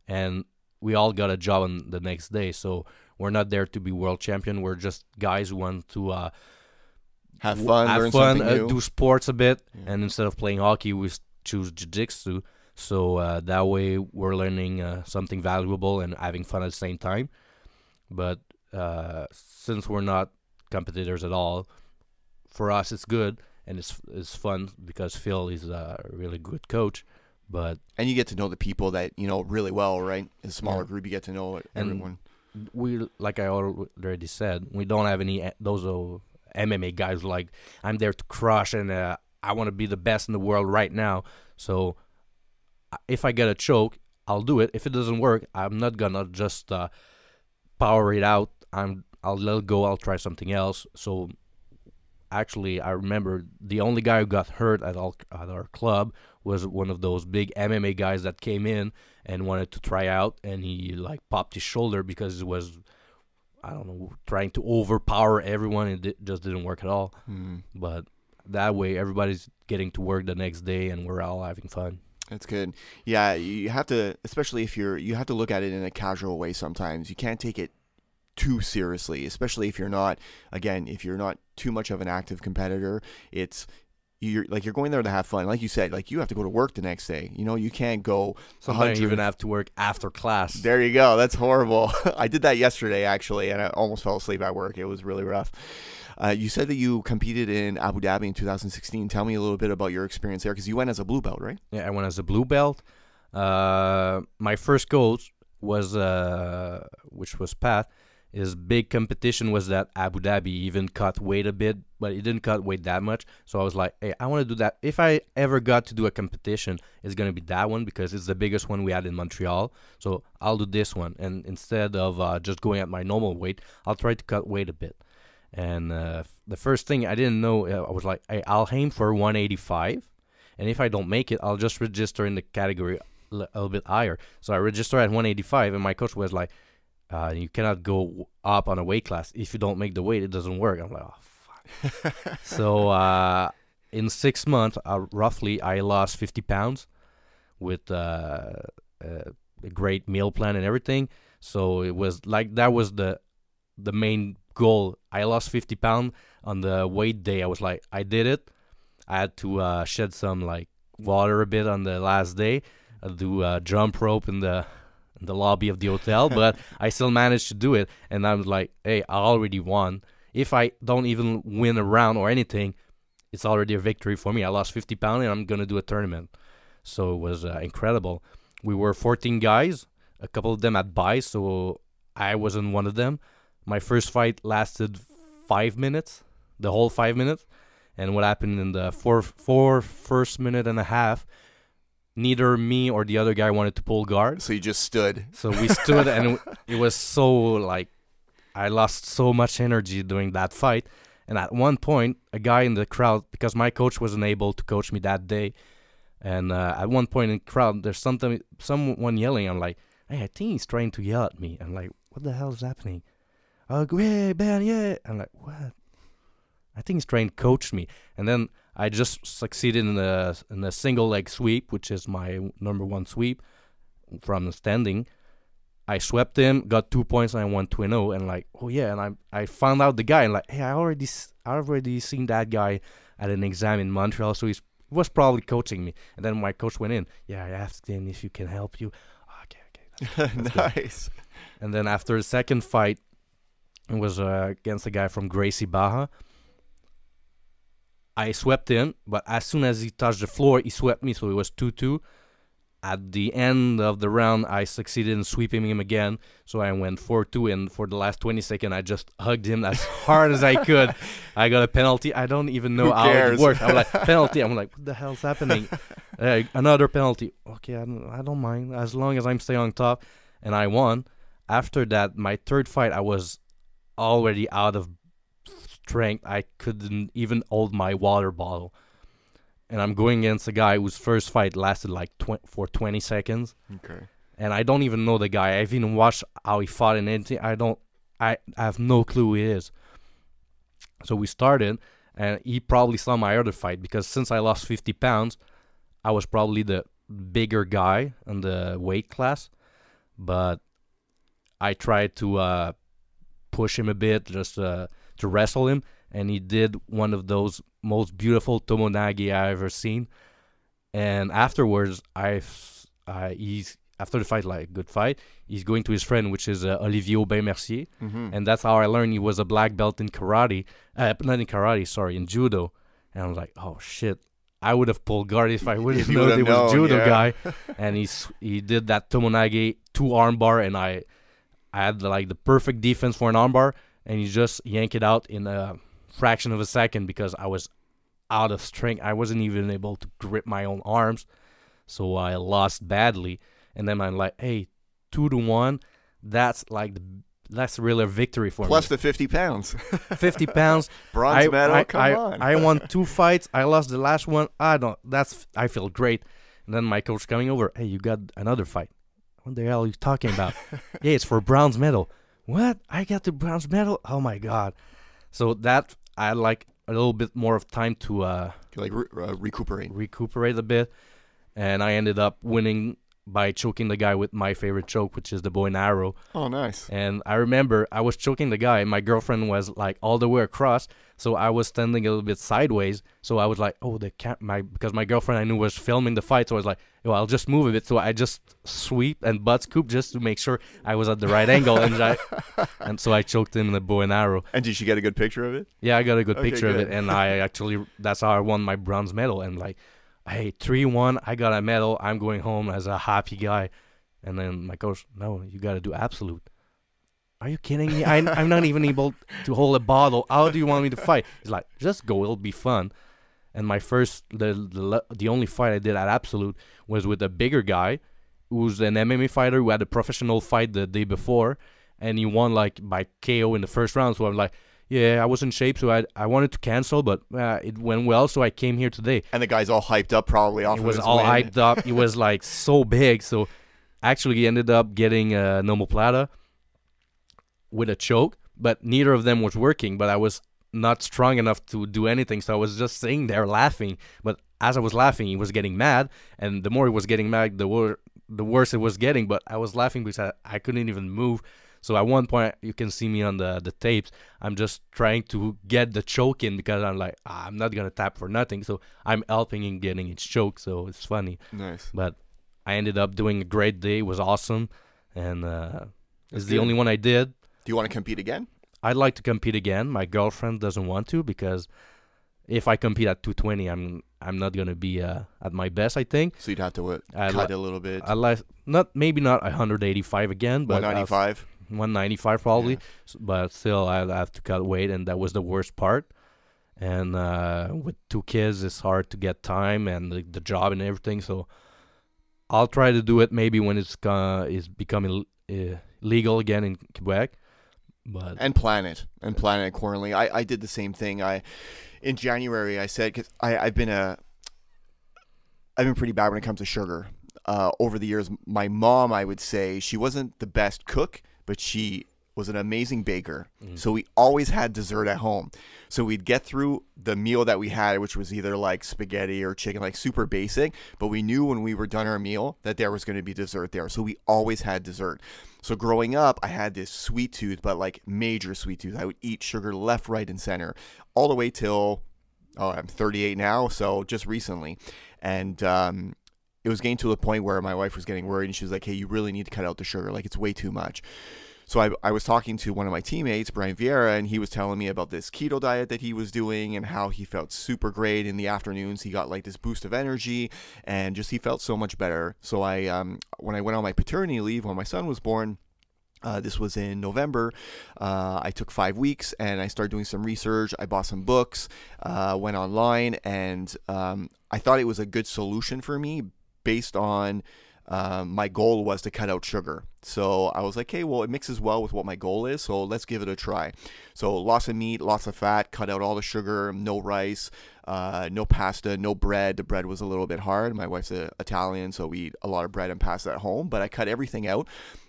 and we all got a job on the next day. So we're not there to be world champion. We're just guys who want to uh, have fun, learn have fun, uh, do sports a bit, Yeah. and instead of playing hockey, we choose jiu-jitsu. So uh, that way, we're learning uh, something valuable and having fun at the same time. But uh, since we're not competitors at all, for us it's good and it's it's fun because Phil is a really good coach. But and you get to know the people that you know really well, right? In a smaller Yeah. group, you get to know And- everyone. we, like I already said, we don't have any those uh, MMA guys like I'm there to crush and uh, I want to be the best in the world right now. So if I get a choke, I'll do it. If it doesn't work, I'm not gonna just uh, power it out. I'm I'll let it go. I'll try something else. So actually, I remember the only guy who got hurt at all at our club was one of those big MMA guys that came in and wanted to try out, and he like popped his shoulder because it was. I don't know, trying to overpower everyone. And it just didn't work at all. Mm, But that way, everybody's getting to work the next day, and we're all having fun. that's good. Yeah, you have to, especially if you're, you have to look at it in a casual way. Sometimes you can't take it too seriously, especially if you're not, again, if you're not too much of an active competitor. It's you're like you're going there to have fun. Like you said, like you have to go to work the next day. You know, you can't go. Sometimes you even have to work after class. There you go. That's horrible. I did that yesterday actually, and I almost fell asleep at work. It was really rough. Uh, you said that you competed in Abu Dhabi in 2016. Tell me a little bit about your experience there, because you went as a blue belt, right? Yeah, I went as a blue belt. Uh, my first coach was, uh, which was Pat. His big competition was that Abu Dhabi. Even cut weight a bit, but he didn't cut weight that much. So I was like, hey, I want to do that. If I ever got to do a competition, it's gonna be that one because it's the biggest one we had in Montreal. So I'll do this one, and instead of uh, just going at my normal weight, I'll try to cut weight a bit. And uh, the first thing I didn't know, uh, I was like, hey, I'll aim for 185, and if I don't make it, I'll just register in the category a little bit higher. So I registered at 185, and my coach was like, uh, "You cannot go up on a weight class if you don't make the weight. It doesn't work." I'm like, "Oh fuck." so uh, in six months, uh, roughly, I lost 50 pounds with uh, uh, a great meal plan and everything. So it was like that was the the main goal. I lost 50 pounds on the weight day. I was like, I did it. I had to uh, shed some like water a bit on the last day. I do uh, jump rope in the in the lobby of the hotel, but I still managed to do it. And I was like, hey, I already won. If I don't even win a round or anything, it's already a victory for me. I lost 50 pounds and I'm gonna do a tournament. So it was uh, incredible. We were 14 guys. A couple of them had buys, so I wasn't one of them. My first fight lasted five minutes, the whole five minutes. And what happened in the four, four first minute and a half, neither me or the other guy wanted to pull guard. So you just stood. So we stood, and it- was so like I lost so much energy during that fight. And at one point, a guy in the crowd, because my coach wasn't able to coach me that day, and uh, at one point in the crowd, there's something, someone yelling. I'm like, hey, I think he's trying to yell at me. I'm like, what the hell is happening? Oh, yeah, Ben, yeah. I'm like, what? I think he's trying to coach me. And then I just succeeded in a in a single leg sweep, which is my number one sweep. from the standing. I swept him, got two points, and I won 2 0. And like, oh yeah, and I I found out the guy and like, hey, I already I already seen that guy at an exam in Montreal, so he's he was probably coaching me. And then my coach went in. Yeah, I asked him if you can help you. Okay, okay. nice. And then after the second fight, it was uh, against a guy from Gracie Barra. I swept him, but as soon as he touched the floor, he swept me, so it was 2 2. At the end of the round, I succeeded in sweeping him again, so I went 4 2. And for the last 20 seconds, I just hugged him as hard as I could. I got a penalty. I don't even know how it works. I'm like, penalty. I'm like, what the hell's happening? uh, another penalty. Okay, I don't, I don't mind as long as I'm staying on top. And I won. After that, my third fight, I was already out of strength. I couldn't even hold my water bottle. And I'm going against a guy whose first fight lasted like tw- for 20 seconds. Okay. And I don't even know the guy. I've even watched how he fought in anything. I don't, I, I have no clue who he is. So we started, and he probably saw my other fight because since I lost 50 pounds, I was probably the bigger guy in the weight class. But I tried to uh, push him a bit, just uh, to wrestle him, and he did one of those most beautiful tomoe nage I ever seen. And afterwards, I, I he's after the fight, like good fight, he's going to his friend, which is uh, Olivier Aubin Mercier, Mm-hmm. and that's how I learned he was a black belt in karate, uh, not in karate, sorry, in judo. And I was like, oh shit, I would have pulled guard if I would have known he was a known, judo yeah. guy. and he's he did that tomoe nage two armbar, and I, I had like the perfect defense for an armbar, and you just yank it out in a fraction of a second because I was out of strength. I wasn't even able to grip my own arms, so I lost badly. And then I'm like, hey, two to one, that's like the that's really a victory for Plus me. Plus the 50 pounds. 50 pounds. Bronze I, medal. I, Come I, on. I won two fights. I lost the last one. I don't. That's. I feel great. And then my coach coming over. Hey, you got another fight. What the hell are you talking about? yeah, it's for bronze medal. What? I got the bronze medal? Oh my god. So that I like a little bit more of time to uh, like re- uh, recuperate. recuperate a bit, and I ended up winning by choking the guy with my favorite choke, which is the bow and arrow. Oh, nice. And I remember I was choking the guy, my girlfriend was like all the way across, so I was standing a little bit sideways. So I was like, "Oh, the cat!" My because my girlfriend I knew was filming the fight, so I was like, "Oh, I'll just move a bit." So I just sweep and butt scoop just to make sure I was at the right angle, and I, and so I choked him in the bow and arrow. And did you get a good picture of it? Yeah, I got a good Okay, picture of it, and I actually that's how I won my bronze medal. And like, hey, three one, I got a medal. I'm going home as a happy guy. And then my coach, no, you got to do absolute. Are you kidding me? I, I'm not even able to hold a bottle. How do you want me to fight? He's like, just go. It'll be fun. And my first, the the, the only fight I did at absolute was with a bigger guy, who's an MMA fighter who had a professional fight the day before, and he won like by KO in the first round. So I'm like, yeah, I was in shape, so I I wanted to cancel, but uh, it went well, so I came here today. And the guy's all hyped up, probably off It of was all win. hyped up. It was like so big. So actually, he ended up getting an omoplata with a choke, but neither of them was working. But I was not strong enough to do anything, so I was just sitting there laughing. But as I was laughing, he was getting mad, and the more he was getting mad, the wor- the worse it was getting. But I was laughing because I, I couldn't even move. So at one point, you can see me on the, the tapes. I'm just trying to get the choke in because I'm like, ah, I'm not gonna tap for nothing. So I'm helping in getting its choke. So it's funny. Nice. But I ended up doing a great day. It was awesome, and uh, it's the only one I did. Do you want to compete again? I'd like to compete again. My girlfriend doesn't want to because if I compete at 220, I'm I'm not gonna be uh, at my best. I think So you'd have to uh, cut li- a little bit. I like not maybe not 185 again, but 195. 195 probably, Yeah. But still I have to cut weight, and that was the worst part. And uh, with two kids, it's hard to get time and the, the job and everything. So I'll try to do it maybe when it's uh, is becoming uh, legal again in Quebec. But and plan it and plan it accordingly. I, I did the same thing. I in January I said because I I've been a I've been pretty bad when it comes to sugar. Uh, over the years, my mom I would say she wasn't the best cook, but she was an amazing baker. So we always had dessert at home. So we'd get through the meal that we had, which was either like spaghetti or chicken, like super basic. But we knew when we were done our meal that there was going to be dessert there. So we always had dessert. So growing up, I had this sweet tooth, but like major sweet tooth. I would eat sugar left, right, and center all the way till oh, I'm 38 now, so just recently. And um, it was getting to the point where my wife was getting worried and she was like, hey, you really need to cut out the sugar. Like, it's way too much. So I, I was talking to one of my teammates, Brian Vieira, and he was telling me about this keto diet that he was doing and how he felt super great in the afternoons. He got like this boost of energy and just he felt so much better. So I, um, when I went on my paternity leave when my son was born, uh, this was in November. Uh, I took five weeks and I started doing some research. I bought some books, uh, went online, and um, I thought it was a good solution for me based on um, my goal was to cut out sugar. So I was like, hey, well, it mixes well with what my goal is, so let's give it a try. So lots of meat, lots of fat, cut out all the sugar, no rice, uh, no pasta, no bread. The bread was a little bit hard. My wife's a, Italian, so we eat a lot of bread and pasta at home, but I cut everything out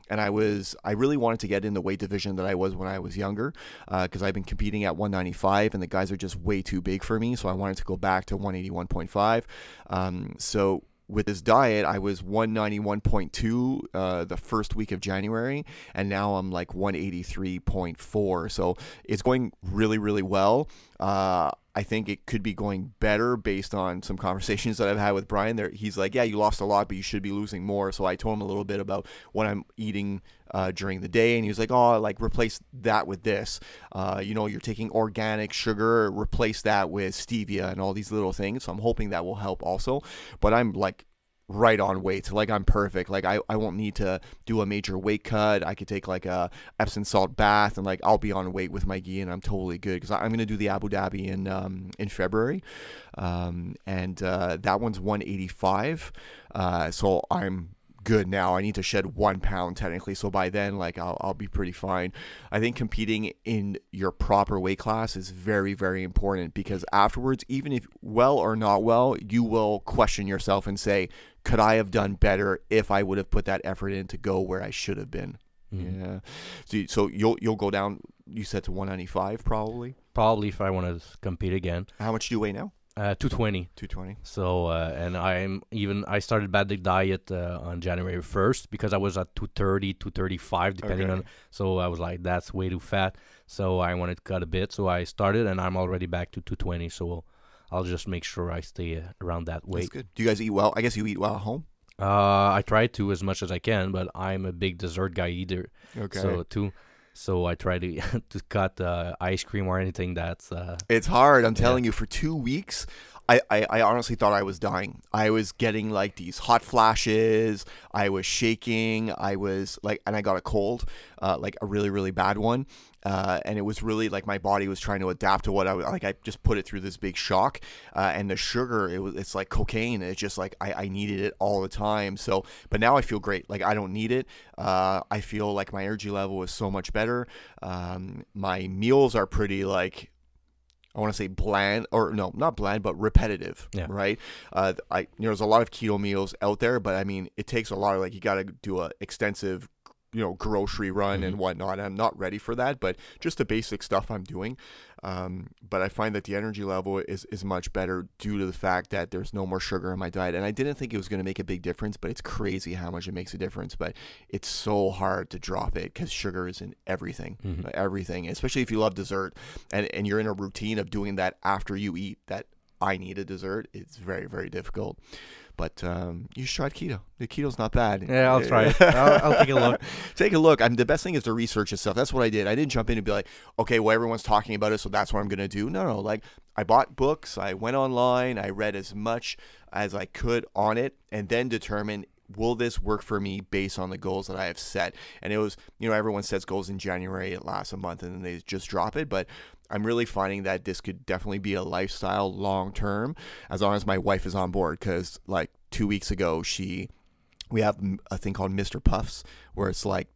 and I was I really wanted to get in the weight division that I was when I was younger because uh, I've been competing at 195 and the guys are just way too big for me so I wanted to go back to 181.5 um, so with this diet, I was 191.2 uh, the first week of January, and now I'm like 183.4. So it's going really, really well. Uh, I think it could be going better based on some conversations that I've had with Brian. There, he's like, "Yeah, you lost a lot, but you should be losing more." So I told him a little bit about what I'm eating uh, during the day, and he was like, "Oh, like replace that with this. Uh, you know, you're taking organic sugar, replace that with stevia and all these little things." So I'm hoping that will help also. But I'm like right on weight. Like I'm perfect. Like I, I won't need to do a major weight cut. I could take like a Epsom salt bath and like I'll be on weight with my gi and I'm totally good because I'm gonna do the Abu Dhabi in um, in February, um, and uh, that one's 185. Uh, so I'm good now. I need to shed one pound technically. So by then, like I'll, I'll be pretty fine. I think competing in your proper weight class is very, very important because afterwards, even if well or not well, you will question yourself and say, could I have done better if I would have put that effort in to go where I should have been? Mhm. Yeah. So, so you'll you'll go down. You said to 195 probably. Probably if I want to compete again, How much do you weigh now? uh, 220. 220. So uh, and I'm even I started bad diet uh, on January 1st because I was at 230, 235 depending Okay. on. So I was like, that's way too fat. So I wanted to cut a bit. So I started and I'm already back to 220. So I'll just make sure I stay uh, around that That's weight. good. Do you guys eat well? I guess you eat well at home. Uh, I try to as much as I can, but I'm a big dessert guy either. Okay. So too. So I try to to cut uh, ice cream or anything that's uh, It's hard. I'm Yeah. telling you, for two weeks, I, I, I honestly thought I was dying. I was getting like these hot flashes. I was shaking. I was like, and I got a cold, uh, like a really, really bad one. Uh, and it was really like my body was trying to adapt to what I was like. I just put it through this big shock, uh, and the sugar, it was it's like cocaine. It's just like I, I needed it all the time. So, but now I feel great. Like I don't need it. Uh, I feel like my energy level is so much better. Um, my meals are pretty like I want to say bland or no, not bland, but repetitive. Yeah. Right. Uh, I you know, there's a lot of keto meals out there, but I mean, it takes a lot of like you got to do a extensive, you know, grocery run and whatnot. I'm not ready for that, but just the basic stuff I'm doing. Um, but I find that the energy level is is much better due to the fact that there's no more sugar in my diet. And I didn't think it was going to make a big difference, but it's crazy how much it makes a difference. But it's so hard to drop it because sugar is in everything, everything. Especially if you love dessert and and you're in a routine of doing that after you eat that I need a dessert. It's very very difficult. But um, you should try keto. The keto's not bad. yeah. I'll try. it. I'll, I'll take a look. Take a look. I mean, the best thing is to research this stuff. That's what I did. I didn't jump in and be like, okay, well, everyone's talking about it, so that's what I'm going to do. No, no. Like, I bought books, I went online, I read as much as I could on it, and then determine will this work for me based on the goals that I have set. And it was, you know, everyone sets goals in January, it lasts a month, and then they just drop it. But I'm really finding that this could definitely be a lifestyle long term as long as my wife is on board. Because, like, two weeks ago, she we have a thing called Mr. Puffs, where it's like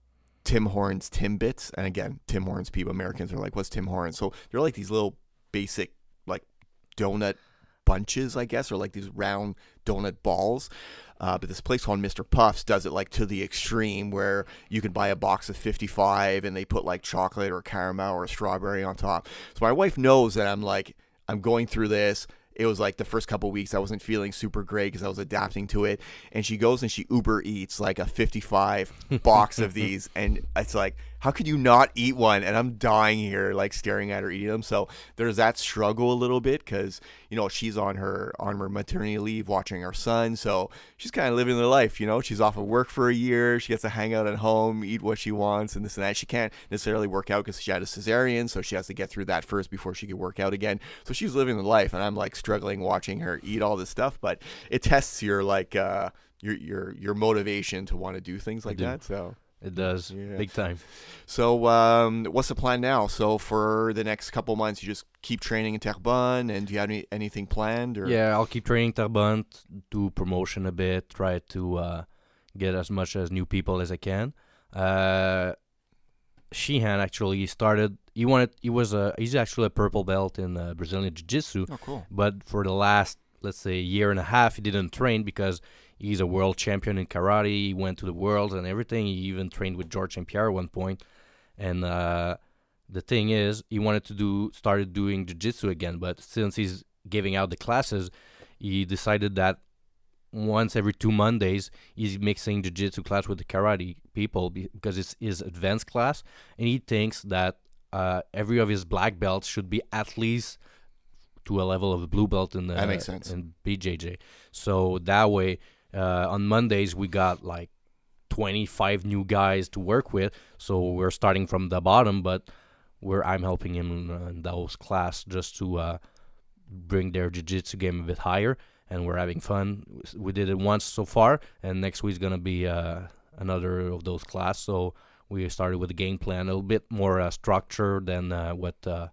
Tim Hortons Timbits, and again, Tim Hortons people Americans are like, "What's Tim Hortons?" So they're like these little basic like donut bunches, I guess, or like these round donut balls. Uh, but this place called Mr. Puffs does it like to the extreme where you can buy a box of 55 and they put like chocolate or caramel or strawberry on top. So my wife knows that I'm like, I'm going through this it was like the first couple weeks I wasn't feeling super great because I was adapting to it. And she goes and she Uber eats like a 55 box of these, and it's like, how could you not eat one? And I'm dying here, like staring at her eating them. So there's that struggle a little bit because you know she's on her on her maternity leave, watching her son. So she's kind of living the life. You know, she's off of work for a year. She gets to hang out at home, eat what she wants, and this and that. She can't necessarily work out because she had a cesarean, so she has to get through that first before she can work out again. So she's living the life, and I'm like struggling watching her eat all this stuff. But it tests your like uh, your your your motivation to want to do things like that. So. It does, Yeah. big time. So, um, what's the plan now? So, for the next couple months, you just keep training in Terrebonne, and do you have any, anything planned? Or Yeah, I'll keep training Terrebonne, do promotion a bit, try to uh, get as much as new people as I can. Uh, Shihan actually started. He wanted. He was a. He's actually a purple belt in uh, Brazilian Jiu-Jitsu. Oh, cool. but for the last let's say year and a half he didn't train because he's a world champion in karate he went to the worlds and everything he even trained with Georges St-Pierre at one point. point and uh, the thing is he wanted to do started doing jiu-jitsu again but since he's giving out the classes he decided that once every two mondays he's mixing jiu-jitsu class with the karate people because it's his advanced class and he thinks that uh, every of his black belts should be at least to a level of a blue belt in the That makes sense. in BJJ. So that way, uh, on Mondays we got like 25 new guys to work with. So we're starting from the bottom, but we're I'm helping him in, uh, in those class just to uh, bring their jiu-jitsu game a bit higher, and we're having fun. We did it once so far, and next week's gonna be uh, another of those class. So we started with a game plan, a little bit more uh, structure than uh, what uh,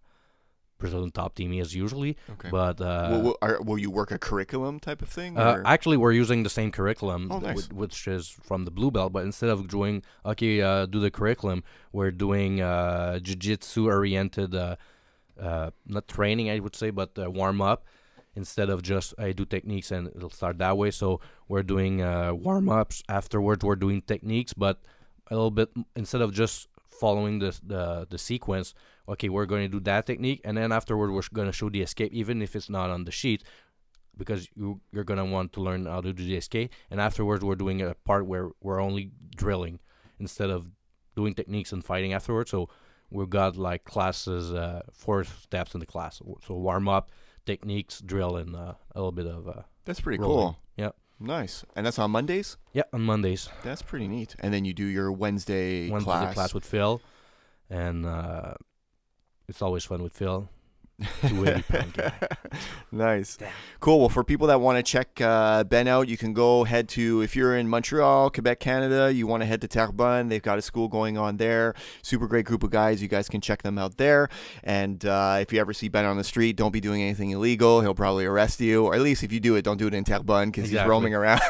Brazilian top team is usually. Okay. But uh, will, will, are, will you work a curriculum type of thing? uh, actually, we're using the same curriculum, Oh, nice. whi- which is from the blue belt. But instead of doing okay, uh, do the curriculum, we're doing uh, jiu-jitsu oriented, uh, uh, not training, I would say, but uh, warm up. Instead of just I do techniques and it'll start that way. So we're doing uh, warm ups. Afterwards, we're doing techniques, but a little bit instead of just following the the, the sequence. Okay, we're going to do that technique, and then afterward, we're going to show the escape, even if it's not on the sheet because you you're gonna want to learn how to do the escape. And afterwards, we're doing a part where we're only drilling instead of doing techniques and fighting afterwards. So we've got like classes, uh, four steps in the class. So warm up, techniques, drill, and uh, a little bit of uh, That's pretty rolling. cool. Yeah, Nice. And that's on Mondays? yeah. On Mondays, That's pretty neat. And then you do your Wednesday, Wednesday class. class. with Phil, and uh, it's always fun with Phil. 280 pound guy. nice. Cool. Well, for people that want to check uh, Ben out, you can go head to, if you're in Montreal, Quebec, Canada, you want to head to Terrebonne. They've got a school going on there. Super great group of guys. You guys can check them out there. And uh, if you ever see Ben on the street, don't be doing anything illegal. He'll probably arrest you. Or at least if you do it, don't do it in Terrebonne because he's roaming around.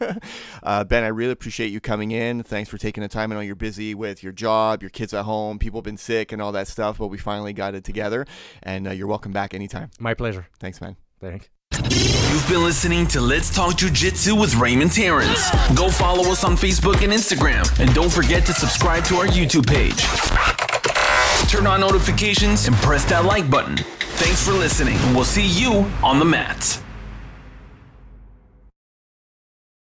uh, ben, I really appreciate you coming in. Thanks for taking the time. I know you're busy with your job, your kids at home, people have been sick and all that stuff, but we finally got it together. And uh, you're welcome back anytime. My pleasure. Thanks, man. Thanks. You've been listening to Let's Talk Jiu Jitsu with Raymond Terrence. Go follow us on Facebook and Instagram. And don't forget to subscribe to our YouTube page. Turn on notifications and press that like button. Thanks for listening, and we'll see you on the mat.